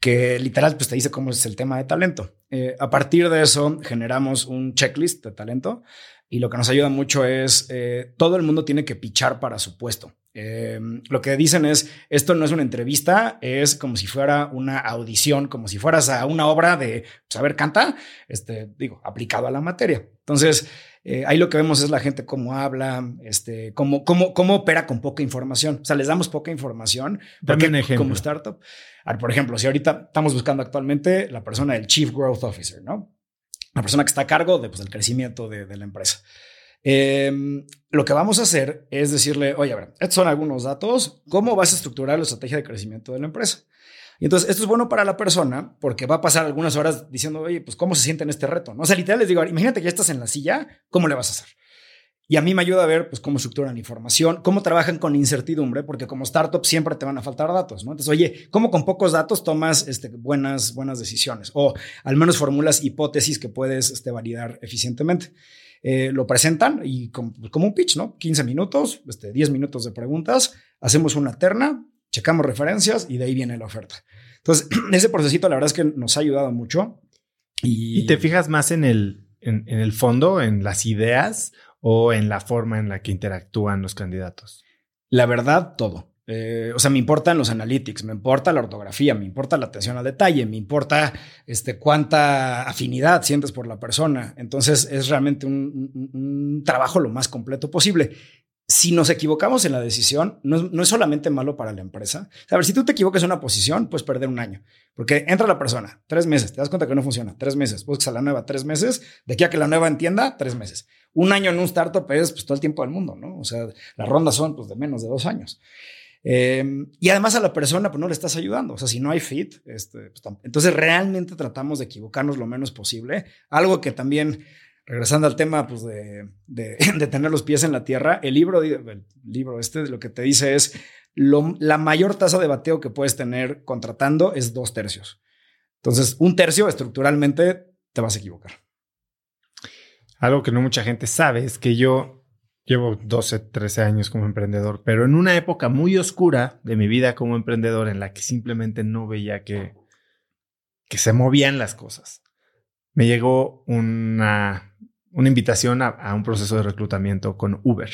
que literal pues te dice cómo es el tema de talento. Eh, a partir de eso generamos un checklist de talento y lo que nos ayuda mucho es eh, todo el mundo tiene que pichar para su puesto. Eh, lo que dicen es, esto no es una entrevista, es como si fuera una audición, como si fueras a una obra de saber pues, cantar, este, digo, aplicado a la materia. Entonces, eh, ahí lo que vemos es la gente cómo habla, este, cómo, cómo, cómo opera con poca información. O sea, les damos poca información. Dame un ejemplo. Como startup. por ejemplo, si ahorita estamos buscando actualmente la persona del Chief Growth Officer, ¿no? La persona que está a cargo de, pues, del crecimiento de, de la empresa. Eh, lo que vamos a hacer es decirle, oye, a ver, estos son algunos datos, ¿cómo vas a estructurar la estrategia de crecimiento de la empresa? Y entonces esto es bueno para la persona porque va a pasar algunas horas diciendo, oye, pues cómo se siente en este reto, ¿no? O sea, literal les digo, imagínate que ya estás en la silla, ¿cómo le vas a hacer? Y a mí me ayuda a ver pues, cómo estructuran información, cómo trabajan con incertidumbre, porque como startup siempre te van a faltar datos, ¿no? Entonces, oye, ¿cómo con pocos datos tomas este, buenas, buenas decisiones? O al menos formulas hipótesis que puedes este, validar eficientemente. Eh, lo presentan y como, como, un pitch, ¿no? 15 minutos, este, 10 minutos de preguntas, hacemos una terna, checamos referencias y de ahí viene la oferta. Entonces, ese procesito la verdad es que nos ha ayudado mucho. ¿Y, te fijas más en el, en, el fondo, en las ideas o en la forma en la que interactúan los candidatos? La verdad, todo. Eh, o sea, me importan los analytics, me importa la ortografía, me importa la atención al detalle, me importa este, cuánta afinidad sientes por la persona. Entonces es realmente un, un trabajo lo más completo posible si nos equivocamos en la decisión, no, es solamente malo para la empresa. A ver, si tú te equivocas en una posición, puedes perder un año. Porque entra la persona, tres meses, te das cuenta que no funciona, tres meses, buscas a la nueva, tres meses, de aquí a que la nueva entienda, tres meses. Un año en un startup es pues, todo el tiempo del mundo, ¿no? O sea, las rondas son pues, de menos de dos años. Eh, y además a la persona pues, no le estás ayudando. O sea, si no hay fit, este, pues, entonces realmente tratamos de equivocarnos lo menos posible. Algo que también regresando al tema pues, de, de, tener los pies en la tierra, el libro, el libro este lo que te dice es la mayor tasa de bateo que puedes tener contratando es dos tercios. Entonces, un tercio estructuralmente te vas a equivocar. Algo que no mucha gente sabe es que yo llevo 12, 13 años como emprendedor, pero en una época muy oscura de mi vida como emprendedor en la que simplemente no veía que, que se movían las cosas me llegó una, una invitación a, un proceso de reclutamiento con Uber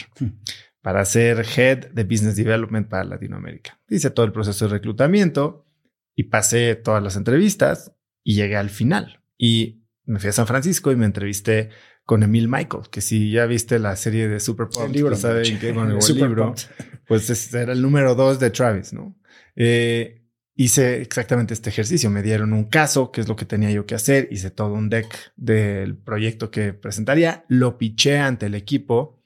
para ser Head de Business Development para Latinoamérica. Hice todo el proceso de reclutamiento y pasé todas las entrevistas y llegué al final. Y me fui a San Francisco y me entrevisté con Emil Michael, que si ya viste la serie de Super Pop, libro, saben que con el libro, pues era el número dos de Travis, ¿no? Eh, hice exactamente este ejercicio. Me dieron un caso, que es lo que tenía yo que hacer. Hice todo un deck del proyecto que presentaría. Lo piché ante el equipo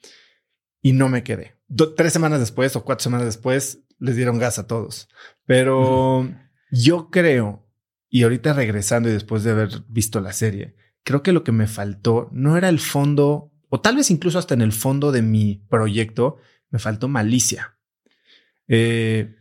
y no me quedé. tres semanas después o cuatro semanas después les dieron gas a todos. Pero yo creo, y ahorita regresando y después de haber visto la serie, creo que lo que me faltó no era el fondo, o tal vez incluso hasta en el fondo de mi proyecto, me faltó malicia. Eh,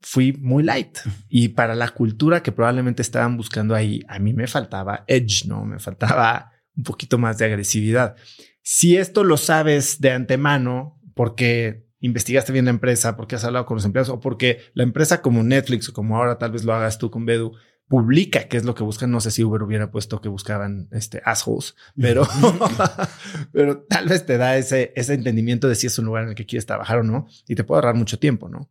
fui muy light y para la cultura que probablemente estaban buscando ahí, a mí me faltaba edge, no me faltaba un poquito más de agresividad. Si esto lo sabes de antemano, porque investigaste bien la empresa, porque has hablado con los empleados o porque la empresa como Netflix o como ahora tal vez lo hagas tú con Bedu, publica qué es lo que buscan. No sé si Uber hubiera puesto que buscaban este assholes, pero, pero tal vez te da ese, ese entendimiento de si es un lugar en el que quieres trabajar o no y te puede ahorrar mucho tiempo, ¿no?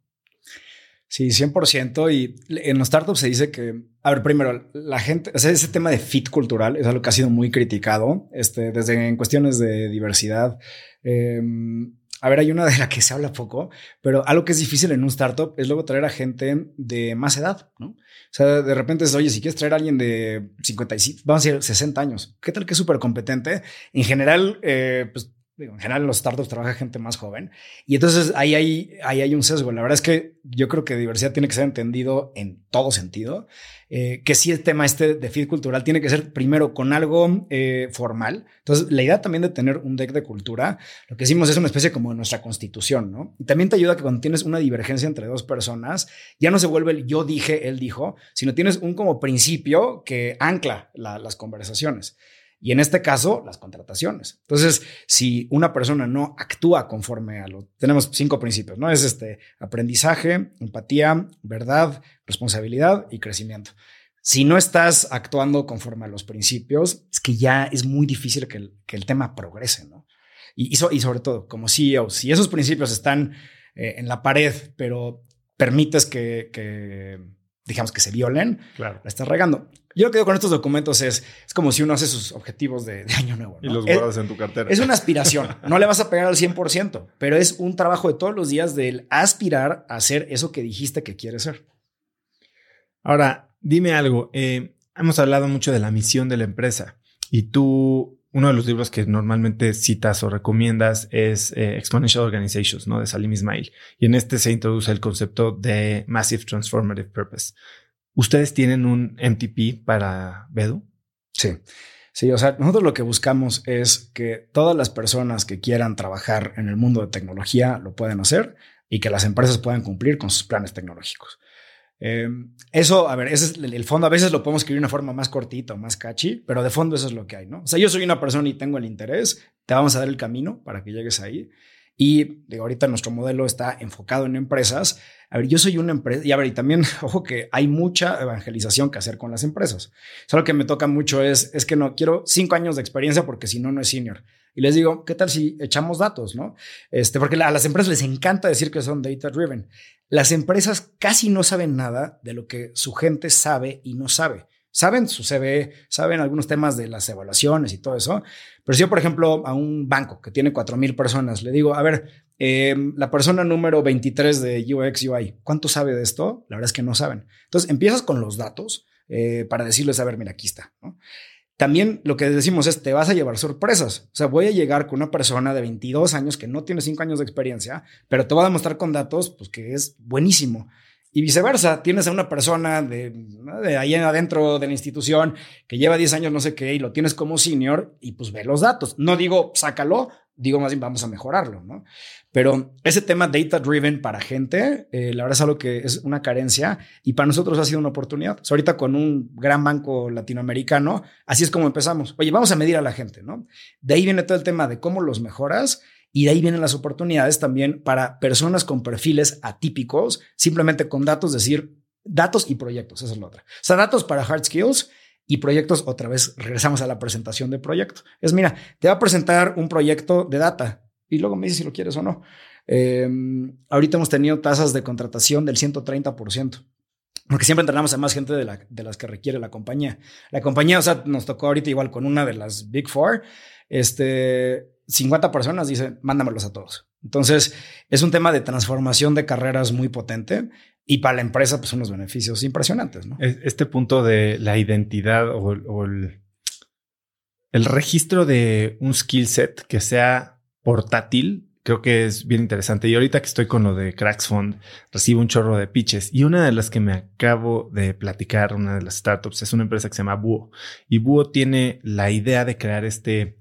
Sí, 100%. Y en los startups se dice que, a ver, primero, la gente, o sea, ese tema de fit cultural es algo que ha sido muy criticado, este, desde en cuestiones de diversidad. Em, a ver, hay una de la que se habla poco, pero algo que es difícil en un startup es luego traer a gente de más edad, ¿no? O sea, de repente es, oye, si quieres traer a alguien de 55, vamos a decir 60 años, ¿qué tal que es súper competente? En general, eh, pues en general en los startups trabaja gente más joven y entonces ahí hay, un sesgo. La verdad es que yo creo que diversidad tiene que ser entendido en todo sentido, eh, que si el tema este de feed cultural tiene que ser primero con algo eh, formal. Entonces la idea también de tener un deck de cultura, lo que decimos es una especie como de nuestra constitución, ¿no? Y también te ayuda que cuando tienes una divergencia entre dos personas, ya no se vuelve el yo dije, él dijo, sino tienes un como principio que ancla las conversaciones. Y en este caso, las contrataciones. Entonces, si una persona no actúa conforme a lo... Tenemos cinco principios, ¿no? Es este aprendizaje, empatía, verdad, responsabilidad y crecimiento. Si no estás actuando conforme a los principios, es que ya es muy difícil que el, tema progrese, ¿no? Y, y, sobre todo, como CEO, si esos principios están eh, en la pared, pero permites que, que digamos, que se violen, claro. la estás regando. Yo lo que digo con estos documentos es, es como si uno hace sus objetivos de, año nuevo. Y los guardas en tu cartera. Es una aspiración. no le vas a pegar al 100%, pero es un trabajo de todos los días del aspirar a hacer eso que dijiste que quieres ser. Ahora, dime algo. Eh, hemos hablado mucho de la misión de la empresa y tú uno de los libros que normalmente citas o recomiendas es eh, Exponential Organizations, ¿no? De Salim Ismail. Y en este se introduce el concepto de Massive Transformative Purpose. ¿Ustedes tienen un MTP para Bedu? Sí. Sí, o sea, nosotros lo que buscamos es que todas las personas que quieran trabajar en el mundo de tecnología lo puedan hacer y que las empresas puedan cumplir con sus planes tecnológicos. Em, eso, a ver, ese es el fondo. A veces lo podemos escribir de una forma más cortita o más catchy, pero de fondo eso es lo que hay, ¿no? O sea, yo soy una persona y tengo el interés, te vamos a dar el camino para que llegues ahí. Y digo, ahorita nuestro modelo está enfocado en empresas. A ver, yo soy una empresa y a ver, y también, ojo que hay mucha evangelización que hacer con las empresas. Solo que me toca mucho es, es que no quiero cinco años de experiencia porque si no, no es senior. Y les digo, ¿qué tal si echamos datos, no? Este, porque a las empresas les encanta decir que son data driven. Las empresas casi no saben nada de lo que su gente sabe y no sabe. Saben su CV, saben algunos temas de las evaluaciones y todo eso. Pero si yo, por ejemplo, a un banco que tiene 4.000 personas, le digo, a ver, em, la persona número 23 de UX UI, ¿cuánto sabe de esto? La verdad es que no saben. Entonces, empiezas con los datos eh, para decirles, a ver, mira, aquí está. También lo que decimos es, te vas a llevar sorpresas. O sea, voy a llegar con una persona de 22 años que no tiene 5 años de experiencia, pero te voy a demostrar con datos pues, que es buenísimo. Y viceversa, tienes a una persona de, de, ahí adentro de la institución que lleva 10 años no sé qué y lo tienes como senior y pues ve los datos. No digo sácalo, digo más bien vamos a mejorarlo, ¿no? Pero ese tema data driven para gente, eh, la verdad es algo que es una carencia y para nosotros ha sido una oportunidad. ahorita con un gran banco latinoamericano, así es como empezamos. Oye, vamos a medir a la gente, ¿no? De ahí viene todo el tema de cómo los mejoras y de ahí vienen las oportunidades también para personas con perfiles atípicos, simplemente con datos, decir datos y proyectos, esa es la otra. O sea, datos para hard skills y proyectos, otra vez regresamos a la presentación de proyecto. Es, mira, te va a presentar un proyecto de data y luego me dices si lo quieres o no. Em, ahorita hemos tenido tasas de contratación del 130%. Porque siempre entrenamos a más gente de, la, de las que requiere la compañía. La compañía, o sea, nos tocó ahorita igual con una de las Big Four. Este, 50 personas dicen, mándamelos a todos. Entonces, es un tema de transformación de carreras muy potente y para la empresa, pues unos beneficios impresionantes, ¿no? Este punto de la identidad o, el, el registro de un skill set que sea portátil creo que es bien interesante. Y ahorita que estoy con lo de Cracks Fund, recibo un chorro de pitches. Y una de las que me acabo de platicar, una de las startups, es una empresa que se llama Buo. Y Buo tiene la idea de crear este,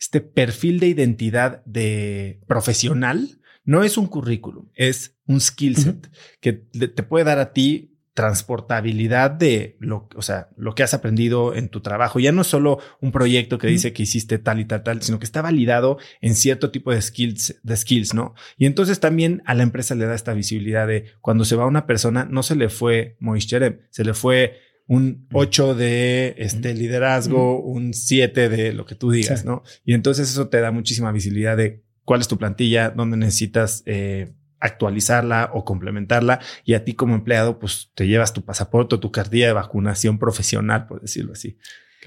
este perfil de identidad de profesional. No es un currículum, es un skill set que te puede dar a ti transportabilidad de lo, o sea, lo que has aprendido en tu trabajo. Ya no es solo un proyecto que dice que hiciste tal y tal, tal, sino que está validado en cierto tipo de skills, de skills, ¿no? Y entonces también a la empresa le da esta visibilidad de cuando se va una persona, no se le fue Moisture, se le fue un 8 de este liderazgo, un 7 de lo que tú digas, ¿no? Y entonces eso te da muchísima visibilidad de cuál es tu plantilla, dónde necesitas eh, actualizarla o complementarla y a ti como empleado pues te llevas tu pasaporte o tu cartilla de vacunación profesional, por decirlo así.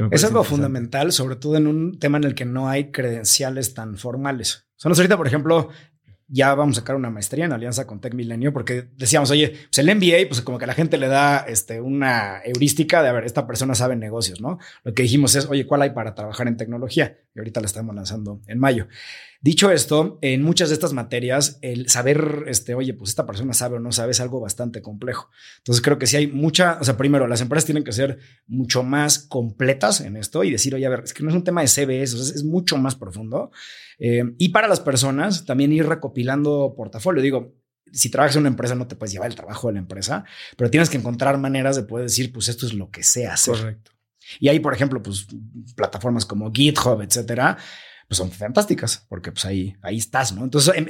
Es algo fundamental, sobre todo en un tema en el que no hay credenciales tan formales. Son ahorita, por ejemplo, ya vamos a sacar una maestría en alianza con Tech Milenio porque decíamos, oye, pues el MBA, pues como que la gente le da este, una heurística de, a ver, esta persona sabe negocios, ¿no? Lo que dijimos es, oye, ¿cuál hay para trabajar en tecnología? Y ahorita la estamos lanzando en mayo. Dicho esto, en muchas de estas materias, el saber, este, oye, pues esta persona sabe o no sabe es algo bastante complejo. Entonces creo que si hay mucha, o sea, primero, las empresas tienen que ser mucho más completas en esto y decir, oye, a ver, es que no es un tema de CBS, es mucho más profundo. Eh, y para las personas, también ir recopilando portafolio. Digo, si trabajas en una empresa no te puedes llevar el trabajo de la empresa, pero tienes que encontrar maneras de poder decir, pues esto es lo que sé hacer. Correcto. Y hay, por ejemplo, pues plataformas como GitHub, etcétera, pues son fantásticas, porque pues ahí, ahí estás, ¿no? Entonces, em,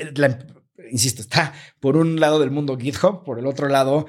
insisto, está por un lado del mundo GitHub, por el otro lado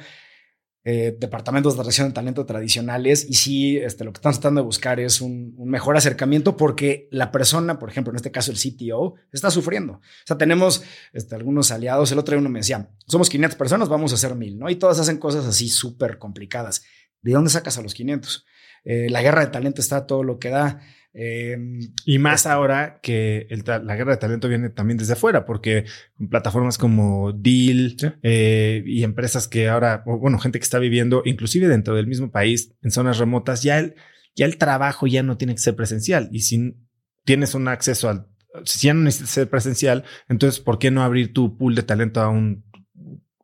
eh, departamentos de atracción de talento tradicionales y sí, este, lo que estamos tratando de buscar es un, mejor acercamiento porque la persona, por ejemplo, en este caso el CTO, está sufriendo. O sea, tenemos este, algunos aliados, el otro día uno me decía, somos 500 personas, vamos a hacer mil, ¿no? Y todas hacen cosas así súper complicadas. ¿De dónde sacas a los 500? Eh, la guerra de talento está todo lo que da. Em, y más ahora que la guerra de talento viene también desde afuera, porque plataformas como Deal eh, y empresas que ahora, bueno, gente que está viviendo inclusive dentro del mismo país, en zonas remotas, ya el, ya el trabajo ya no tiene que ser presencial. Y si tienes un acceso al, si ya no necesitas ser presencial, entonces, ¿por qué no abrir tu pool de talento a un,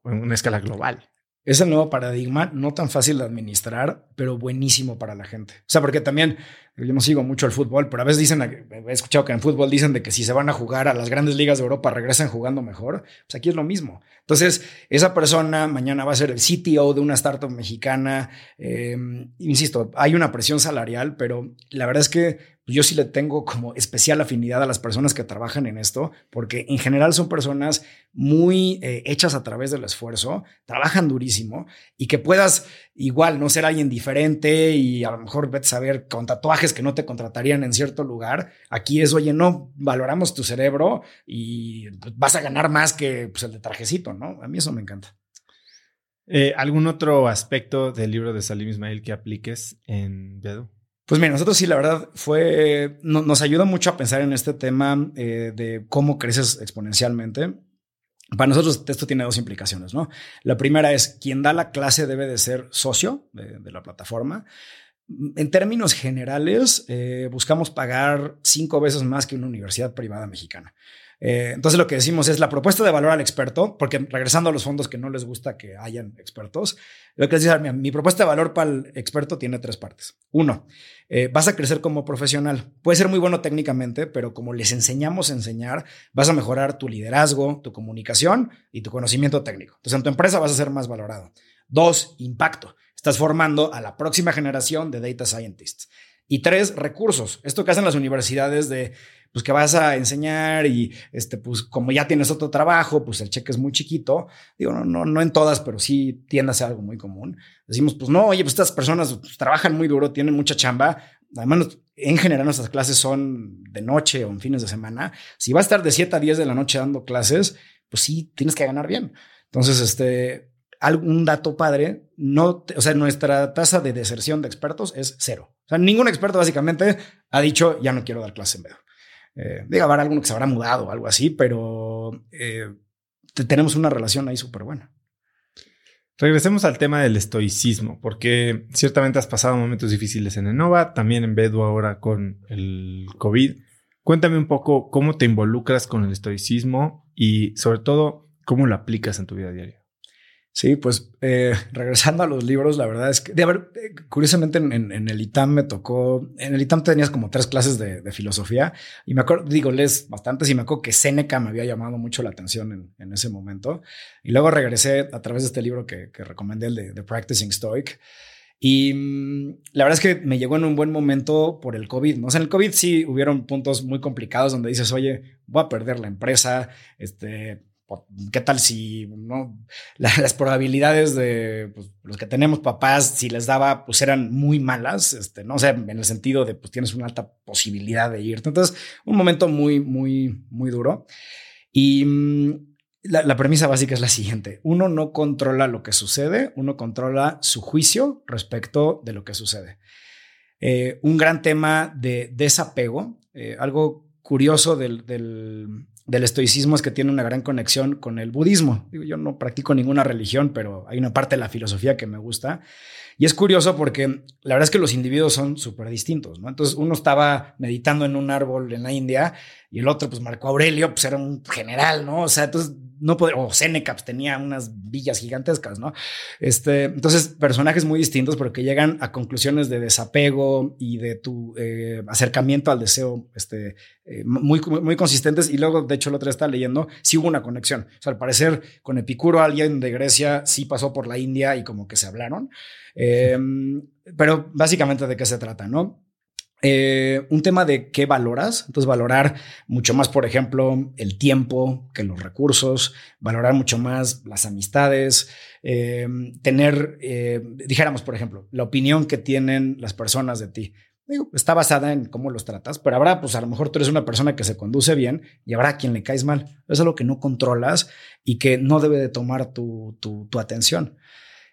a una escala global? Es el nuevo paradigma, no tan fácil de administrar, pero buenísimo para la gente. O sea, porque también yo no sigo mucho el fútbol, pero a veces dicen, he escuchado que en fútbol dicen de que si se van a jugar a las grandes ligas de Europa regresan jugando mejor. Pues aquí es lo mismo. Entonces, esa persona mañana va a ser el CTO de una startup mexicana. Em, insisto, hay una presión salarial, pero la verdad es que yo sí le tengo como especial afinidad a las personas que trabajan en esto, porque en general son personas muy eh, hechas a través del esfuerzo, trabajan durísimo y que puedas igual no ser alguien diferente y a lo mejor vete a saber con tatuajes que no te contratarían en cierto lugar. Aquí es, oye, no valoramos tu cerebro y vas a ganar más que pues, el de trajecito, ¿no? A mí eso me encanta. Eh, ¿Algún otro aspecto del libro de Salim Ismail que apliques en Bedu? Pues mira, nosotros sí, la verdad, fue, nos ayuda mucho a pensar en este tema eh, de cómo creces exponencialmente. Para nosotros esto tiene dos implicaciones, ¿no? La primera es, quien da la clase debe de ser socio de, la plataforma. En términos generales, eh, buscamos pagar cinco veces más que una universidad privada mexicana. Eh, entonces lo que decimos es la propuesta de valor al experto, porque regresando a los fondos que no les gusta que hayan expertos, lo que les dice, mi, propuesta de valor para el experto tiene tres partes. Uno, eh, vas a crecer como profesional. Puede ser muy bueno técnicamente, pero como les enseñamos a enseñar, vas a mejorar tu liderazgo, tu comunicación y tu conocimiento técnico. Entonces en tu empresa vas a ser más valorado. Dos, impacto. Estás formando a la próxima generación de data scientists. Y tres, recursos. Esto que hacen las universidades de pues que vas a enseñar y este, pues como ya tienes otro trabajo, pues el cheque es muy chiquito. Digo, no, no, no en todas, pero sí tiende a ser algo muy común. Decimos, pues no, oye, pues estas personas pues, trabajan muy duro, tienen mucha chamba. Además, en general nuestras clases son de noche o en fines de semana. Si vas a estar de 7 a 10 de la noche dando clases, pues sí, tienes que ganar bien. Entonces, este, algún dato padre, no, o sea, nuestra tasa de deserción de expertos es cero. O sea, ningún experto básicamente ha dicho, ya no quiero dar clases en medio. Eh, diga, habrá alguno que se habrá mudado o algo así, pero eh, tenemos una relación ahí súper buena. Regresemos al tema del estoicismo, porque ciertamente has pasado momentos difíciles en Enova, también en Bedu ahora con el COVID. Cuéntame un poco cómo te involucras con el estoicismo y sobre todo cómo lo aplicas en tu vida diaria. Sí, pues eh, regresando a los libros, la verdad es que, de haber, eh, curiosamente en, el ITAM me tocó, en el ITAM tenías como tres clases de, filosofía y me acuerdo, digo, les bastantes y me acuerdo que Seneca me había llamado mucho la atención en, ese momento. Y luego regresé a través de este libro que, recomendé, el de, Practicing Stoic. Y mm, la verdad es que me llegó en un buen momento por el COVID. ¿no? O sea, en el COVID sí hubieron puntos muy complicados donde dices, oye, voy a perder la empresa, este, ¿Qué tal si las probabilidades de pues, los que tenemos papás, si les daba, pues eran muy malas, este, no o sea, en el sentido de pues tienes una alta posibilidad de irte. Entonces, un momento muy, muy, muy duro. Y mm, la, premisa básica es la siguiente: uno no controla lo que sucede, uno controla su juicio respecto de lo que sucede. Eh, un gran tema de desapego, eh, algo curioso del estoicismo es que tiene una gran conexión con el budismo. yo no practico ninguna religión, pero hay una parte de la filosofía que me gusta. Y es curioso porque la verdad es que los individuos son súper distintos, ¿no? Entonces uno estaba meditando en un árbol en la India y el otro, pues Marco Aurelio, pues era un general, ¿no? O sea, entonces no podía, o Seneca pues, tenía unas villas gigantescas, ¿no? Este, entonces, personajes muy distintos, pero que llegan a conclusiones de desapego y de tu eh, acercamiento al deseo, este, eh, muy, muy consistentes. Y luego, de hecho, el otro estaba leyendo, sí hubo una conexión. O sea, al parecer, con Epicuro, alguien de Grecia sí pasó por la India y como que se hablaron. Em, pero básicamente, ¿de qué se trata, no? Eh, un tema de qué valoras, entonces valorar mucho más, por ejemplo, el tiempo que los recursos, valorar mucho más las amistades, eh, tener, eh, dijéramos, por ejemplo, la opinión que tienen las personas de ti. Digo, está basada en cómo los tratas, pero habrá, pues a lo mejor tú eres una persona que se conduce bien y habrá quien le caes mal. Eso es algo que no controlas y que no debe de tomar tu, tu atención.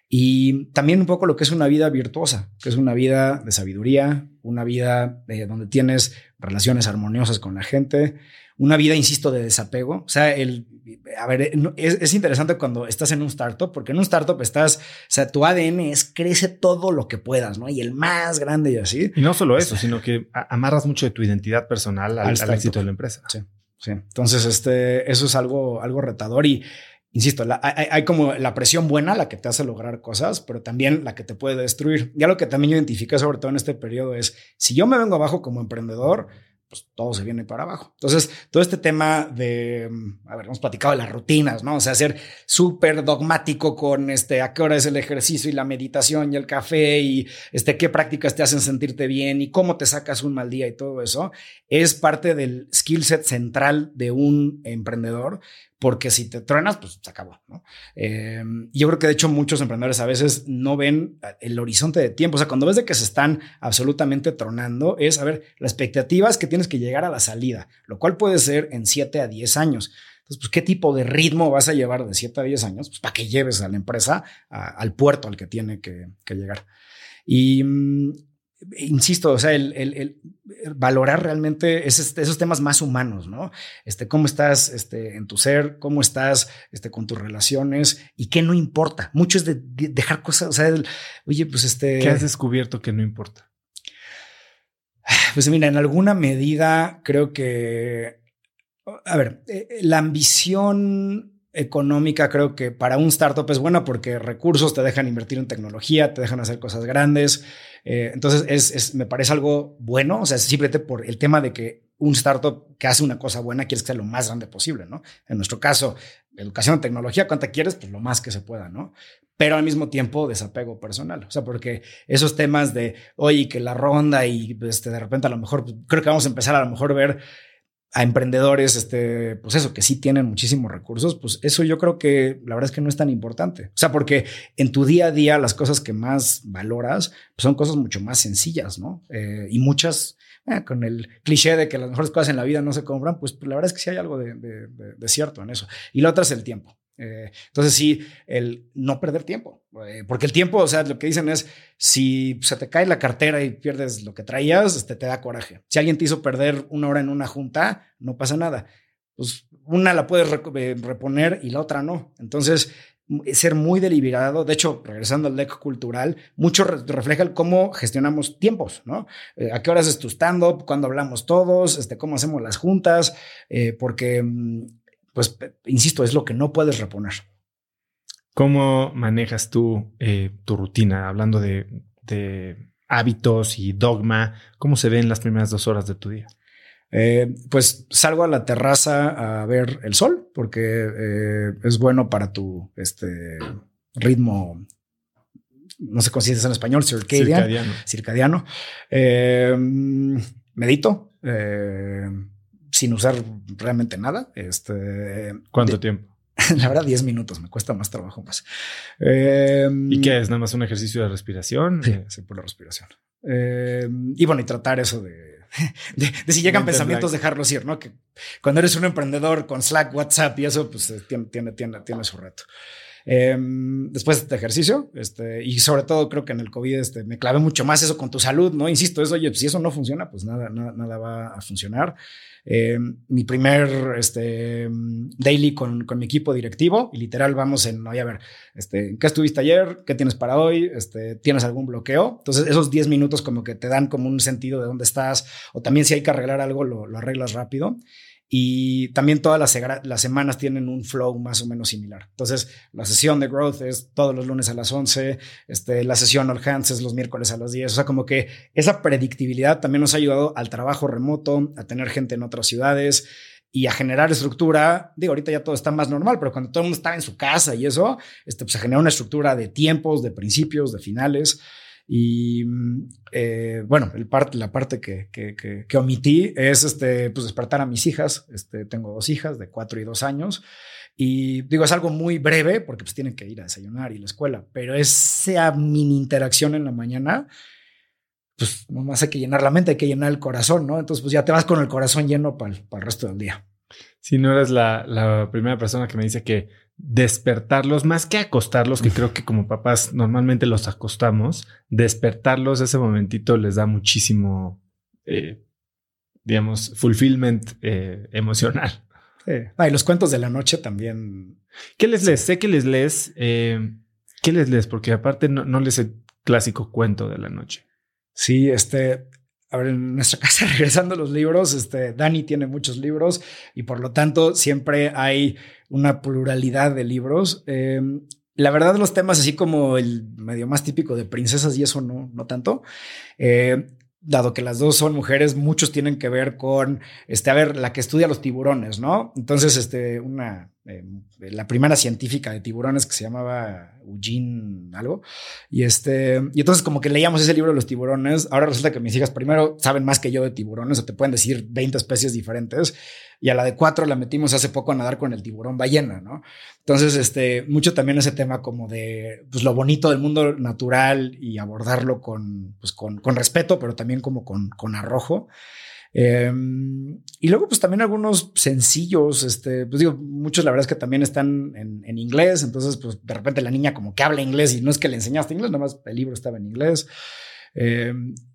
Y también un poco lo que es una vida virtuosa, que es una vida de sabiduría, una vida donde tienes relaciones armoniosas con la gente, una vida, insisto, de desapego. O sea, el, a ver, es, interesante cuando estás en un startup, porque en un startup estás, o sea, tu ADN es crece todo lo que puedas, ¿no? Y el más grande y así. Y no solo eso, sino que amarras mucho de tu identidad personal al, al éxito de la empresa. Sí. Sí. Entonces, este, eso es algo, algo retador y insisto, hay, como la presión buena, la que te hace lograr cosas, pero también la que te puede destruir. Ya lo que también yo identifiqué sobre todo en este periodo es, si yo me vengo abajo como emprendedor, pues todo se viene para abajo. Entonces, todo este tema de, mm, a ver, hemos platicado de las rutinas, ¿no? O sea, ser súper dogmático con este, a qué hora es el ejercicio y la meditación y el café y este, qué prácticas te hacen sentirte bien y cómo te sacas un mal día y todo eso, es parte del skill set central de un emprendedor, porque si te truenas, pues se acabó. ¿no? Eh, yo creo que de hecho muchos emprendedores a veces no ven el horizonte de tiempo. O sea, cuando ves de que se están absolutamente tronando, es, a ver, la expectativa es que tienes que llegar a la salida, lo cual puede ser en 7 a 10 años. Entonces, pues, ¿qué tipo de ritmo vas a llevar de 7 a 10 años? Pues para que lleves a la empresa al puerto al que tiene que, que llegar. Y mm, insisto, o sea, el, valorar realmente esos, temas más humanos, ¿no? Este, cómo estás este, en tu ser, cómo estás este, con tus relaciones y qué no importa. Mucho es de, dejar cosas, o sea, oye, pues este... ¿Qué has descubierto que no importa? Pues mira, en alguna medida creo que, a ver, eh, la ambición económica creo que para un startup es buena porque recursos te dejan invertir en tecnología, te dejan hacer cosas grandes. Eh, entonces, es, me parece algo bueno, o sea, simplemente por el tema de que un startup que hace una cosa buena quieres que sea lo más grande posible, ¿no? En nuestro caso, educación, tecnología, ¿cuánta quieres? Pues lo más que se pueda, ¿no? Pero al mismo tiempo desapego personal, o sea, porque esos temas de, oye, que la ronda y este, de repente a lo mejor, pues, creo que vamos a empezar a lo mejor ver a emprendedores, este, pues eso, que sí tienen muchísimos recursos, pues eso yo creo que la verdad es que no es tan importante. O sea, porque en tu día a día las cosas que más valoras pues son cosas mucho más sencillas, ¿no? Eh, y muchas, eh, con el cliché de que las mejores cosas en la vida no se compran, pues, la verdad es que sí hay algo de, cierto en eso. Y la otra es el tiempo. Eh, entonces sí, el no perder tiempo, eh, porque el tiempo, o sea, lo que dicen es, si se te cae la cartera y pierdes lo que traías, este, te da coraje. Si alguien te hizo perder una hora en una junta, no pasa nada. Pues una la puedes eh, reponer y la otra no. Entonces, ser muy deliberado. De hecho, regresando al deck cultural, mucho refleja cómo gestionamos tiempos, ¿no? ¿A qué horas es tu stand-up? ¿Cuándo hablamos todos? Este, ¿Cómo hacemos las juntas? porque mm, pues, insisto, es lo que no puedes reponer. ¿Cómo manejas tú eh, tu rutina? Hablando de, hábitos y dogma, ¿cómo se ven las primeras dos horas de tu día? Eh, pues salgo a la terraza a ver el sol porque eh, es bueno para tu este, ritmo, no sé cómo se dice en español, circadiano. circadiano. medito sin usar realmente nada. Este, ¿Cuánto tiempo? La verdad, 10 minutos, me cuesta más trabajo más. Em, ¿Y qué es? ¿Nada más un ejercicio de respiración? Sí, por la respiración. Em, y bueno, y tratar eso de, de, si llegan pensamientos, dejarlos ir, ¿no? Que cuando eres un emprendedor con Slack, WhatsApp y eso, pues eh, tiene, tiene, tiene, tiene su reto. Em, después de este ejercicio, este, y sobre todo creo que en el COVID este, me clavé mucho más eso con tu salud, ¿no? Insisto, eso, oye, si eso no funciona, pues nada, nada, nada va a funcionar. Em, mi primer este, daily con, con, mi equipo directivo y literal vamos en, oye, a ver, este, ¿qué estuviste ayer? ¿Qué tienes para hoy? Este, ¿Tienes algún bloqueo? Entonces esos 10 minutos como que te dan como un sentido de dónde estás o también si hay que arreglar algo, lo, lo arreglas rápido. Y también todas las, semanas tienen un flow más o menos similar. Entonces, la sesión de growth es todos los lunes a las 11, este, la sesión all hands es los miércoles a las 10. O sea, como que esa predictibilidad también nos ha ayudado al trabajo remoto, a tener gente en otras ciudades y a generar estructura. Digo, ahorita ya todo está más normal, pero cuando todo el mundo estaba en su casa y eso, este, pues se genera una estructura de tiempos, de principios, de finales. Y eh, bueno, el parte, la parte que, que, que, omití es este, pues despertar a mis hijas. Este, tengo dos hijas de cuatro y dos años. Y digo, es algo muy breve porque pues tienen que ir a desayunar y la escuela, pero esa mini interacción en la mañana, pues más hay que llenar la mente, hay que llenar el corazón, ¿no? Entonces, pues ya te vas con el corazón lleno para el, resto del día. Si no eres la, la primera persona que me dice que despertarlos, más que acostarlos, que creo que como papás normalmente los acostamos, despertarlos ese momentito les da muchísimo, eh, digamos, fulfillment eh, emocional. Sí. Ah, y los cuentos de la noche también. ¿Qué les lees? Sé que les lees. Eh, ¿Qué les lees? Porque aparte no, no lees el clásico cuento de la noche. Sí, este, a ver, en nuestra casa, regresando a los libros, este, Dani tiene muchos libros y por lo tanto siempre hay una pluralidad de libros. Eh, la verdad, los temas así como el medio más típico de princesas y eso no, no tanto. Eh, dado que las dos son mujeres, muchos tienen que ver con, este, a ver, la que estudia los tiburones, ¿no? Entonces, este, una, eh, la primera científica de tiburones que se llamaba Eugene algo, y este, y entonces como que leíamos ese libro de los tiburones, ahora resulta que mis hijas primero saben más que yo de tiburones, o te pueden decir 20 especies diferentes, y a la de cuatro la metimos hace poco a nadar con el tiburón ballena, ¿no? Entonces, este, mucho también ese tema como de, pues, lo bonito del mundo natural y abordarlo con, pues, con, con respeto, pero también como con, con arrojo. Em, y luego, pues también algunos sencillos, este, pues digo, muchos la verdad es que también están en, inglés, entonces, pues de repente la niña como que habla inglés y no es que le enseñaste inglés, nada más el libro estaba en inglés. Eh,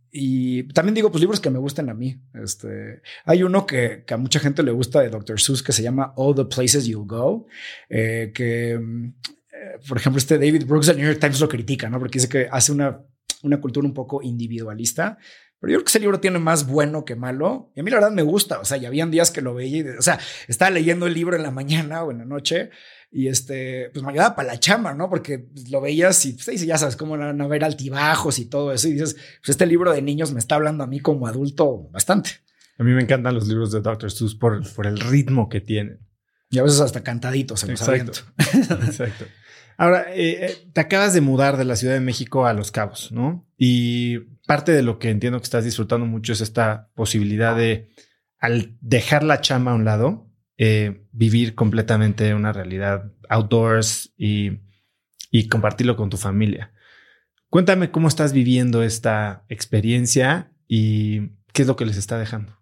y también digo, pues libros que me gusten a mí. Este, hay uno que, a mucha gente le gusta de Dr. Seuss que se llama All the Places You'll Go, eh, que, eh, por ejemplo, este David Brooks del New York Times lo critica, ¿no? Porque dice que hace una, una cultura un poco individualista. Pero yo creo que ese libro tiene más bueno que malo. Y a mí la verdad me gusta. O sea, ya habían días que lo veía y, o sea, estaba leyendo el libro en la mañana o en la noche y este, pues me ayudaba para la chamba, ¿no? Porque lo veías y pues, ya sabes cómo van a ver altibajos y todo eso. Y dices, pues este libro de niños me está hablando a mí como adulto bastante. A mí me encantan los libros de Dr. Seuss por, por el ritmo que tienen. Y a veces hasta cantaditos en Exacto. Exacto. Ahora, eh, eh, te acabas de mudar de la Ciudad de México a Los Cabos, ¿no? Y parte de lo que entiendo que estás disfrutando mucho es esta posibilidad de, al dejar la chamba a un lado, eh, vivir completamente una realidad outdoors y, compartirlo con tu familia. Cuéntame cómo estás viviendo esta experiencia y qué es lo que les está dejando.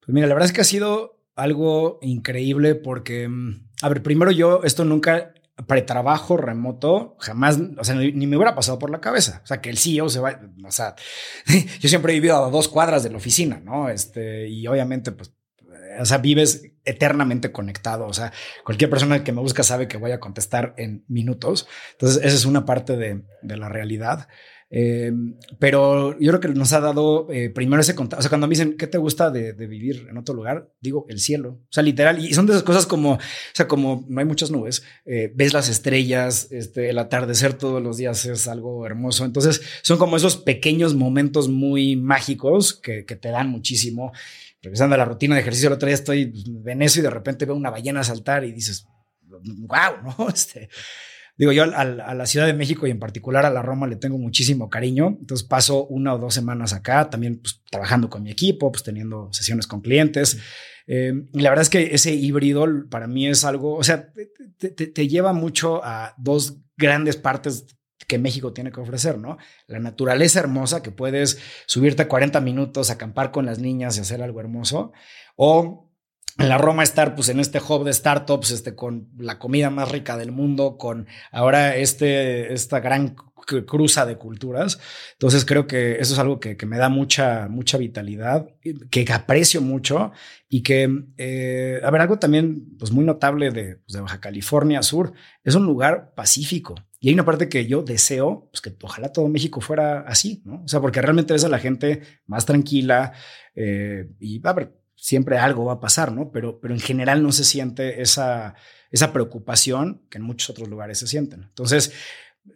Pues mira, la verdad es que ha sido algo increíble porque mm, a ver, primero yo esto nunca pretrabajo remoto, jamás, o sea, ni, me hubiera pasado por la cabeza. O sea, que el CEO se va, o sea, yo siempre he vivido a dos cuadras de la oficina, ¿no? Este, y obviamente, pues, o sea, vives eternamente conectado. O sea, cualquier persona que me busca sabe que voy a contestar en minutos. Entonces, esa es una parte de, de la realidad. Eh, pero yo creo que nos ha dado eh, primero ese contacto. O sea, cuando me dicen, ¿qué te gusta de, vivir en otro lugar? Digo, el cielo. O sea, literal. Y son de esas cosas como, o sea, como no hay muchas nubes, eh, ves las estrellas, este, el atardecer todos los días es algo hermoso. Entonces, son como esos pequeños momentos muy mágicos que, te dan muchísimo. Regresando a la rutina de ejercicio, el otro día estoy en eso y de repente veo una ballena saltar y dices, wow, ¿no? Este, Digo, yo a, la Ciudad de México y en particular a la Roma le tengo muchísimo cariño. Entonces paso una o dos semanas acá, también pues, trabajando con mi equipo, pues teniendo sesiones con clientes. Eh, y la verdad es que ese híbrido para mí es algo, o sea, te, te lleva mucho a dos grandes partes que México tiene que ofrecer, ¿no? La naturaleza hermosa, que puedes subirte a 40 minutos, acampar con las niñas y hacer algo hermoso, o en la Roma estar pues en este hub de startups, este, con la comida más rica del mundo, con ahora este, esta gran cruza de culturas. Entonces creo que eso es algo que, me da mucha, mucha vitalidad, que aprecio mucho y que, eh, a ver, algo también pues muy notable de, pues, de, Baja California Sur, es un lugar pacífico. Y hay una parte que yo deseo, pues que ojalá todo México fuera así, ¿no? O sea, porque realmente ves a la gente más tranquila eh, y, a ver, siempre algo va a pasar, ¿no? Pero, pero en general no se siente esa, esa preocupación que en muchos otros lugares se sienten. Entonces,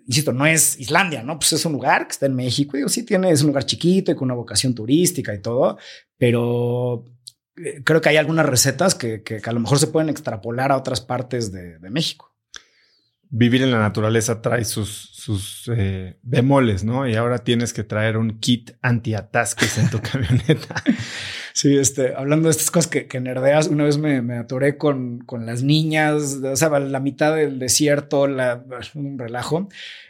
insisto, no es Islandia, ¿no? Pues es un lugar que está en México. Digo, sí tiene, es un lugar chiquito y con una vocación turística y todo, pero eh, creo que hay algunas recetas que, que, a lo mejor se pueden extrapolar a otras partes de, México. Vivir en la naturaleza trae sus, sus eh, bemoles, ¿no? Y ahora tienes que traer un kit anti-atasques en tu camioneta. Sí, este, hablando de estas cosas que, que nerdeas, una vez me, me atoré con, con, las niñas, o sea, la mitad del desierto, la, un relajo.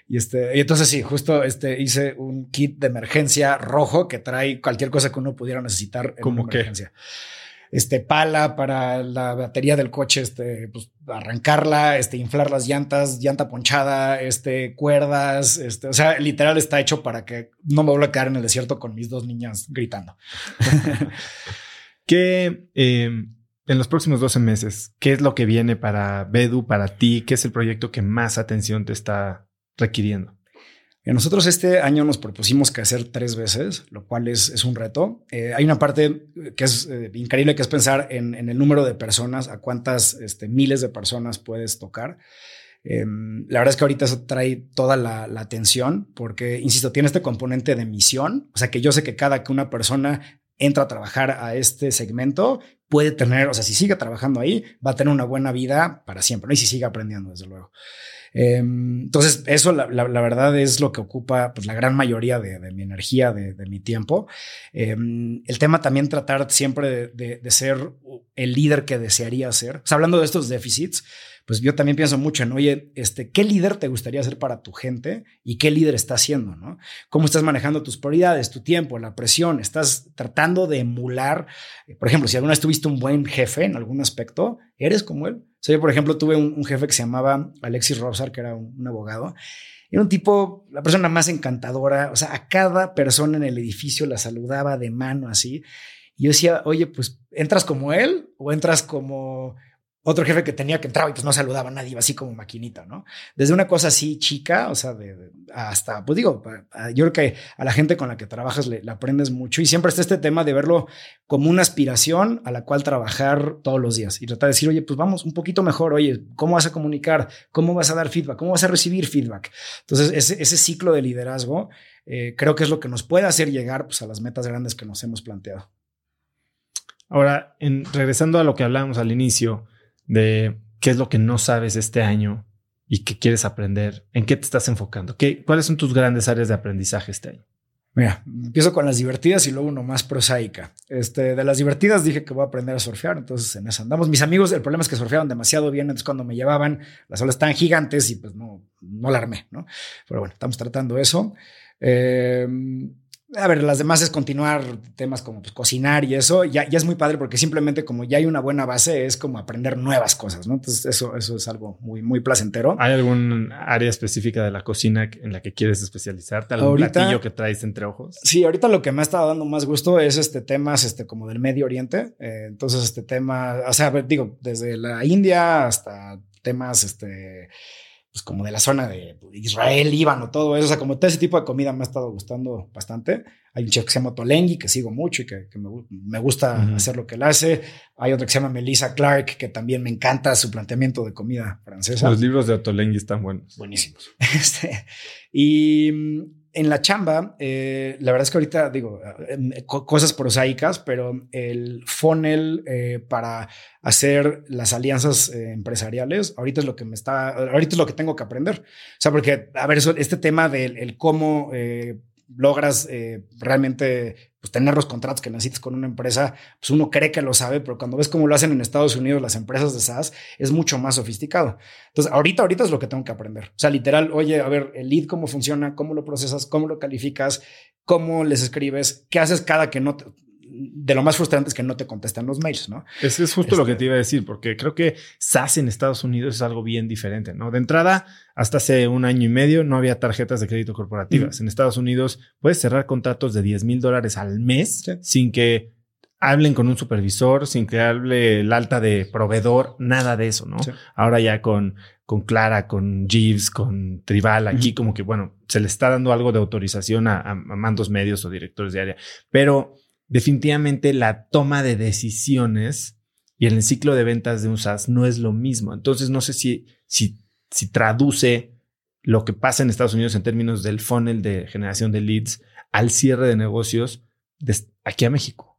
Y este, y entonces sí, justo este, hice un kit de emergencia rojo que trae cualquier cosa que uno pudiera necesitar en una emergencia este, pala para la batería del coche, este, pues, arrancarla, este, inflar las llantas, llanta ponchada, este, cuerdas, este, o sea, literal está hecho para que no me vuelva a quedar en el desierto con mis dos niñas gritando. ¿Qué, em, en los próximos 12 meses, qué es lo que viene para Bedu, para ti? ¿Qué es el proyecto que más atención te está requiriendo? Nosotros este año nos propusimos que hacer tres veces, lo cual es, es un reto. Eh, hay una parte que es eh, increíble, que es pensar en, en, el número de personas, a cuántas este, miles de personas puedes tocar. Em, la verdad es que ahorita eso trae toda la, la, atención porque, insisto, tiene este componente de misión, o sea que yo sé que cada que una persona entra a trabajar a este segmento, puede tener, o sea, si sigue trabajando ahí, va a tener una buena vida para siempre, ¿no? Y si sigue aprendiendo, desde luego. Em, entonces, eso la, verdad es lo que ocupa pues, la gran mayoría de, mi energía, de, mi tiempo. Em, el tema también tratar siempre de, ser el líder que desearía ser. Hablando de estos déficits, pues yo también pienso mucho en, oye, este, ¿qué líder te gustaría ser para tu gente y qué líder estás haciendo? ¿no? ¿Cómo estás manejando tus prioridades, tu tiempo, la presión? ¿Estás tratando de emular? Eh, por ejemplo, si alguna vez tuviste un buen jefe en algún aspecto, ¿eres como él? O sea, yo, por ejemplo, tuve un, jefe que se llamaba Alexis Robsar, que era un, abogado. Era un tipo, la persona más encantadora. O sea, a cada persona en el edificio la saludaba de mano así. Y yo decía, oye, pues, ¿entras como él o entras como otro jefe que tenía que entrar y pues no saludaba a nadie, iba así como maquinita, ¿no? Desde una cosa así chica, o sea, de, hasta, pues digo, yo creo que a la gente con la que trabajas le, aprendes mucho y siempre está este tema de verlo como una aspiración a la cual trabajar todos los días y tratar de decir, oye, pues vamos un poquito mejor, oye, ¿cómo vas a comunicar? ¿Cómo vas a dar feedback? ¿Cómo vas a recibir feedback? Entonces, ese, ciclo de liderazgo eh, creo que es lo que nos puede hacer llegar pues, a las metas grandes que nos hemos planteado. Ahora, regresando a lo que hablábamos al inicio, de qué es lo que no sabes este año y qué quieres aprender, en qué te estás enfocando, ¿Qué, cuáles son tus grandes áreas de aprendizaje este año. Mira, empiezo con las divertidas y luego uno más prosaica. Este, de las divertidas dije que voy a aprender a surfear, entonces en eso andamos. Mis amigos, el problema es que surfeaban demasiado bien, entonces cuando me llevaban, las olas estaban gigantes y pues no, no la armé, ¿no? Pero bueno, estamos tratando eso. Eh, A ver, las demás es continuar temas como pues, cocinar y eso. Ya, ya es muy padre porque simplemente como ya hay una buena base, es como aprender nuevas cosas, ¿no? Entonces eso, eso es algo muy, muy placentero. ¿Hay algún área específica de la cocina en la que quieres especializarte? ¿Algún ahorita, platillo que traes entre ojos? Sí, ahorita lo que me ha estado dando más gusto es este temas este, como del Medio Oriente. Eh, entonces este tema, o sea, digo, desde la India hasta temas este pues como de la zona de Israel, Líbano, todo eso, o sea, como todo ese tipo de comida me ha estado gustando bastante. Hay un chef que se llama Tolengi, que sigo mucho y que, me, gusta hacer lo que él hace. Hay otro que se llama Melissa Clark, que también me encanta su planteamiento de comida francesa. Los libros de Ottolenghi están buenos. Buenísimos. Este, y en la chamba, eh, la verdad es que ahorita digo em, cosas prosaicas, pero el funnel eh, para hacer las alianzas eh, empresariales, ahorita es lo que me está, ahorita es lo que tengo que aprender. O sea, porque, a ver, este tema del cómo logras realmente pues, tener los contratos que necesitas con una empresa, pues uno cree que lo sabe, pero cuando ves cómo lo hacen en Estados Unidos las empresas de SaaS, es mucho más sofisticado. Entonces, ahorita, ahorita es lo que tengo que aprender. O sea, literal, oye, a ver, el lead, cómo funciona, cómo lo procesas, cómo lo calificas, cómo les escribes, qué haces cada que no te, de lo más frustrante es que no te contestan los mails, ¿no? Es, es justo lo que este te iba a decir, porque creo que SaaS en Estados Unidos es algo bien diferente, ¿no? De entrada, hasta hace un año y medio no había tarjetas de crédito corporativas. En Estados Unidos puedes cerrar contratos de 10 mil dólares al mes sin que hablen con un supervisor, sin que hable el alta de proveedor, nada de eso, ¿no? Ahora ya con, con Clara, con Jeeves, con Tribal, aquí como que, bueno, se le está dando algo de autorización a, a mandos medios o directores de área, pero definitivamente la toma de decisiones y el ciclo de ventas de un SaaS no es lo mismo. Entonces, no sé si, si, si traduce lo que pasa en Estados Unidos en términos del funnel de generación de leads al cierre de negocios aquí a México.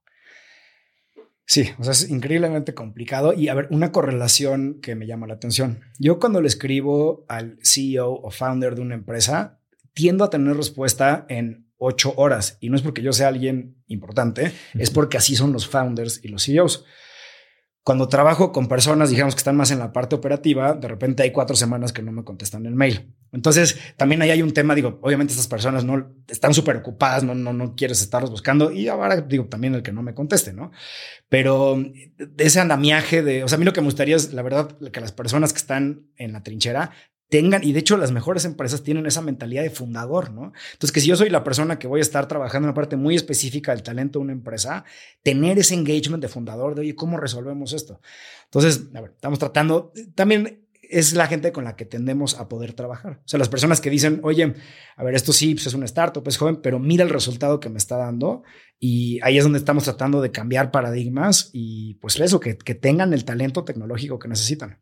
Sí, o sea, es increíblemente complicado. Y a ver, una correlación que me llama la atención. Yo cuando le escribo al CEO o founder de una empresa, tiendo a tener respuesta en ocho horas. Y no es porque yo sea alguien importante, es porque así son los founders y los CEOs. Cuando trabajo con personas, digamos que están más en la parte operativa, de repente hay cuatro semanas que no me contestan el mail. Entonces, también ahí hay un tema, digo, obviamente estas personas no están súper ocupadas, no, no, no quieres estarlos buscando y ahora digo también el que no me conteste, ¿no? Pero ese andamiaje de, o sea, a mí lo que me gustaría es, la verdad, que las personas que están en la trinchera tengan, y de hecho las mejores empresas tienen esa mentalidad de fundador, ¿no? Entonces, que si yo soy la persona que voy a estar trabajando en una parte muy específica del talento de una empresa, tener ese engagement de fundador de, oye, ¿cómo resolvemos esto? Entonces, a ver, estamos tratando, también es la gente con la que tendemos a poder trabajar. O sea, las personas que dicen, oye, a ver, esto sí, pues es un startup, es joven, pero mira el resultado que me está dando. Y ahí es donde estamos tratando de cambiar paradigmas y pues eso, que, que tengan el talento tecnológico que necesitan.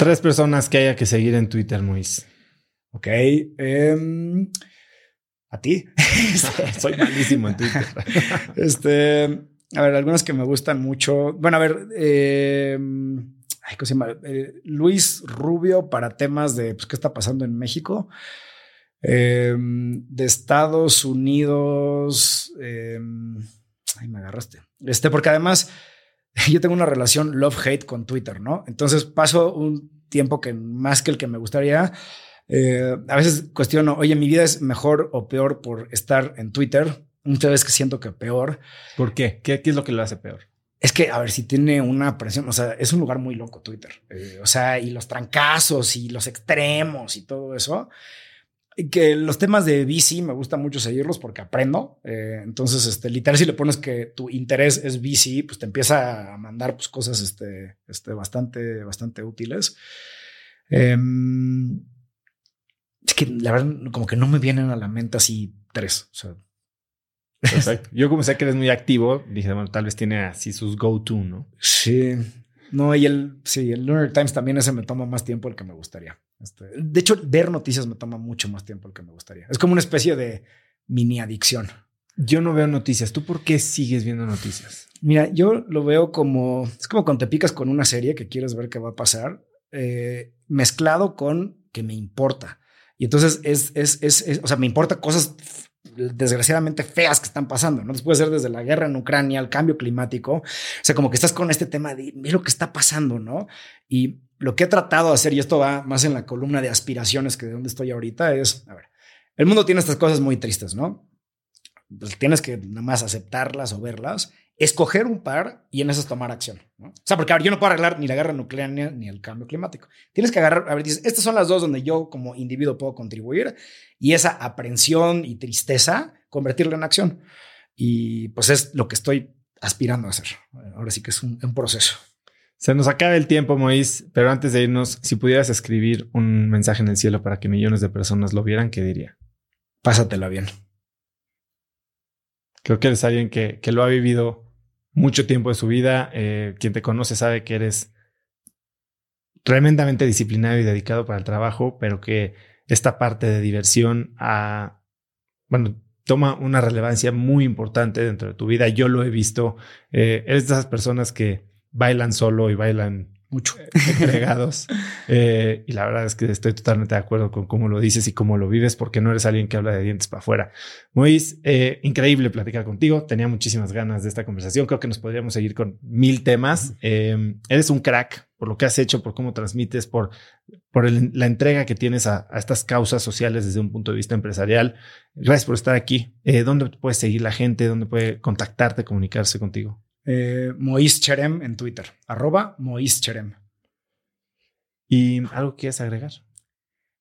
Tres personas que haya que seguir en Twitter, Mois. Ok. Em, a ti. Soy malísimo en Twitter. este, a ver, algunos que me gustan mucho. Bueno, a ver, em, ay, ¿cómo se llama? Eh, Luis Rubio para temas de pues, qué está pasando en México. Em, de Estados Unidos. ay, me agarraste. Este, porque además yo tengo una relación love-hate con Twitter, ¿no? Entonces paso un tiempo que más que el que me gustaría. Eh, a veces cuestiono, oye, mi vida es mejor o peor por estar en Twitter. Muchas veces que siento que peor. ¿Por qué? ¿Qué, es lo que lo hace peor? Es que, a ver, si tiene una presión, o sea, es un lugar muy loco Twitter. Eh, o sea, y los trancazos y los extremos y todo eso que los temas de bici me gusta mucho seguirlos porque aprendo. Eh, entonces, este, literal, si le pones que tu interés es bici, pues te empieza a mandar pues, cosas este, este, bastante, bastante útiles. Em, es que la verdad, como que no me vienen a la mente así tres. O sea, Perfecto. Yo como sé que eres muy activo, dije, bueno, tal vez tiene así sus go-to, ¿no? Sí. No, y el, sí, el New York Times también ese me toma más tiempo el que me gustaría. Este, de hecho, ver noticias me toma mucho más tiempo que me gustaría. Es como una especie de mini adicción. Yo no veo noticias. ¿Tú por qué sigues viendo noticias? Mira, yo lo veo como, es como cuando te picas con una serie que quieres ver qué va a pasar, eh, mezclado con que me importa. Y entonces es, es, es, o sea, me importa cosas desgraciadamente feas que están pasando, ¿no? Puede ser desde la guerra en Ucrania, el cambio climático, o sea, como que estás con este tema de, mira lo que está pasando, ¿no? Y lo que he tratado de hacer, y esto va más en la columna de aspiraciones que de donde estoy ahorita, es, a ver, el mundo tiene estas cosas muy tristes, ¿no? pues tienes que nada más aceptarlas o verlas, escoger un par y en esas tomar acción. O sea, porque yo no puedo arreglar ni la guerra nuclear ni, el cambio climático. Tienes que agarrar, a ver, dices, estas son las dos donde yo como individuo puedo contribuir y esa aprensión y tristeza convertirla en acción. Y pues es lo que estoy aspirando a hacer. Ahora sí que es un, un proceso. Se nos acaba el tiempo, Mois, pero antes de irnos, si pudieras escribir un mensaje en el cielo para que millones de personas lo vieran, ¿qué diría? Pásatela bien. Creo que eres alguien que, que lo ha vivido mucho tiempo de su vida. Eh, quien te conoce sabe que eres tremendamente disciplinado y dedicado para el trabajo, pero que esta parte de diversión ha, bueno, toma una relevancia muy importante dentro de tu vida. Yo lo he visto. Eh, eres de esas personas que bailan solo y bailan mucho entregados. Eh, y la verdad es que estoy totalmente de acuerdo con cómo lo dices y cómo lo vives, porque no eres alguien que habla de dientes para afuera. Mois, eh, increíble platicar contigo. Tenía muchísimas ganas de esta conversación. Creo que nos podríamos seguir con mil temas. Eh, eres un crack por lo que has hecho, por cómo transmites, por, por la entrega que tienes a, a, estas causas sociales desde un punto de vista empresarial. Gracias por estar aquí. ¿Dónde puedes seguir la gente? ¿Dónde puede contactarte, comunicarse contigo? Eh, Mois Cherem en Twitter, arroba Mois Cherem. ¿Y algo quieres agregar?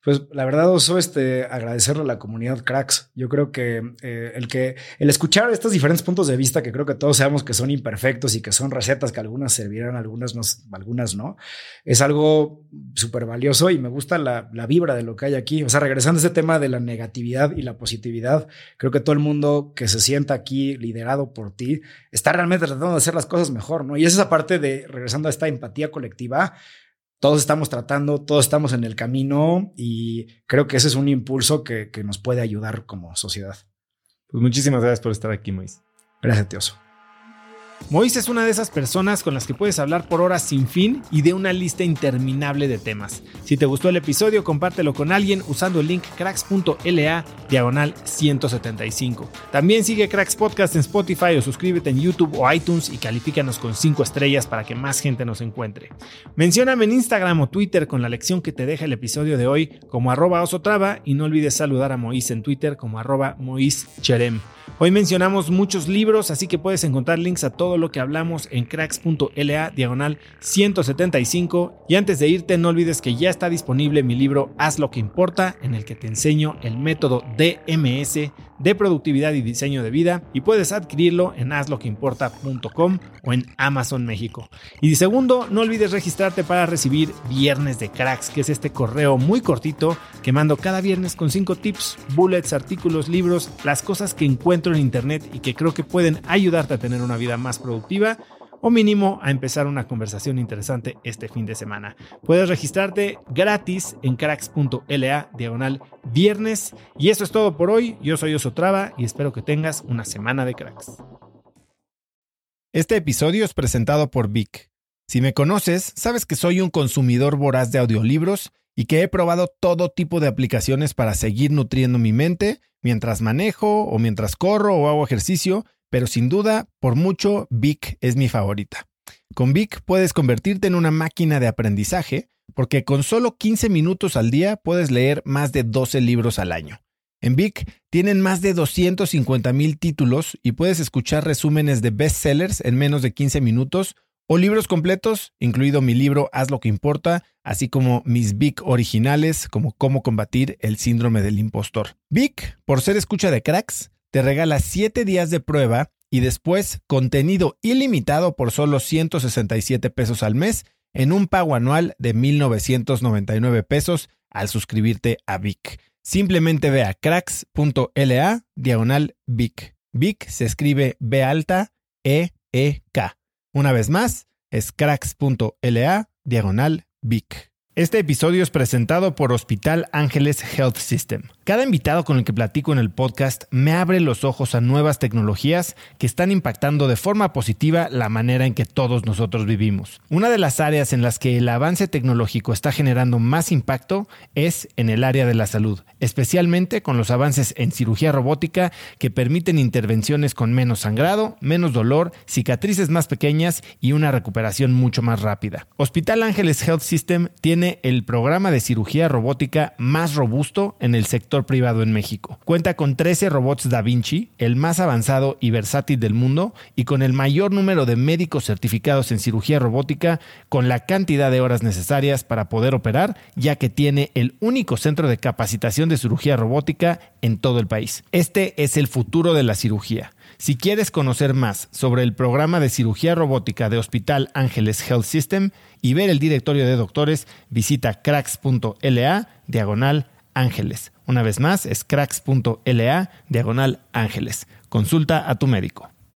Pues la verdad, Oso, este, agradecerle a la comunidad cracks. Yo creo que eh, el que el escuchar estos diferentes puntos de vista, que creo que todos sabemos que son imperfectos y que son recetas que algunas servirán, algunas no, algunas no, es algo súper valioso y me gusta la, la, vibra de lo que hay aquí. O sea, regresando a ese tema de la negatividad y la positividad, creo que todo el mundo que se sienta aquí liderado por ti está realmente tratando de hacer las cosas mejor, ¿no? Y es esa parte de, regresando a esta empatía colectiva, todos estamos tratando, todos estamos en el camino y creo que ese es un impulso que, que nos puede ayudar como sociedad. Pues muchísimas gracias por estar aquí, Mois. Gracias, Tioso. Mois es una de esas personas con las que puedes hablar por horas sin fin y de una lista interminable de temas. Si te gustó el episodio, compártelo con alguien usando el link cracks.la diagonal 175. También sigue Cracks Podcast en Spotify o suscríbete en YouTube o iTunes y califícanos con 5 estrellas para que más gente nos encuentre. Mencióname en Instagram o Twitter con la lección que te deja el episodio de hoy como arroba osotrava y no olvides saludar a Mois en Twitter como arroba moischerem. Hoy mencionamos muchos libros, así que puedes encontrar links a todo lo que hablamos en cracks.la diagonal 175. Y antes de irte, no olvides que ya está disponible mi libro Haz lo que importa, en el que te enseño el método DMS de productividad y diseño de vida y puedes adquirirlo en hazloqueimporta.com o en Amazon México. Y segundo, no olvides registrarte para recibir Viernes de Cracks, que es este correo muy cortito que mando cada viernes con 5 tips, bullets, artículos, libros, las cosas que encuentro en internet y que creo que pueden ayudarte a tener una vida más productiva o mínimo a empezar una conversación interesante este fin de semana. Puedes registrarte gratis en cracks.la diagonal viernes. Y eso es todo por hoy. Yo soy Osotrava y espero que tengas una semana de cracks. Este episodio es presentado por Vic. Si me conoces, sabes que soy un consumidor voraz de audiolibros y que he probado todo tipo de aplicaciones para seguir nutriendo mi mente mientras manejo o mientras corro o hago ejercicio pero sin duda, por mucho, Vic es mi favorita. Con Vic puedes convertirte en una máquina de aprendizaje porque con solo 15 minutos al día puedes leer más de 12 libros al año. En Vic tienen más de 250 mil títulos y puedes escuchar resúmenes de bestsellers en menos de 15 minutos o libros completos, incluido mi libro Haz lo que importa, así como mis Vic originales como Cómo combatir el síndrome del impostor. Vic, por ser escucha de cracks, te regala 7 días de prueba y después contenido ilimitado por solo 167 pesos al mes en un pago anual de 1.999 pesos al suscribirte a Vic. Simplemente ve a cracks.la diagonal Vic. Vic se escribe B alta E E K. Una vez más, es cracks.la diagonal Vic. Este episodio es presentado por Hospital Ángeles Health System. Cada invitado con el que platico en el podcast me abre los ojos a nuevas tecnologías que están impactando de forma positiva la manera en que todos nosotros vivimos. Una de las áreas en las que el avance tecnológico está generando más impacto es en el área de la salud, especialmente con los avances en cirugía robótica que permiten intervenciones con menos sangrado, menos dolor, cicatrices más pequeñas y una recuperación mucho más rápida. Hospital Ángeles Health System tiene el programa de cirugía robótica más robusto en el privado en México. Cuenta con 13 robots Da Vinci, el más avanzado y versátil del mundo, y con el mayor número de médicos certificados en cirugía robótica, con la cantidad de horas necesarias para poder operar, ya que tiene el único centro de capacitación de cirugía robótica en todo el país. Este es el futuro de la cirugía. Si quieres conocer más sobre el programa de cirugía robótica de Hospital Ángeles Health System y ver el directorio de doctores, visita cracks.la diagonal ángeles. Una vez más, es cracks.la diagonal ángeles. Consulta a tu médico.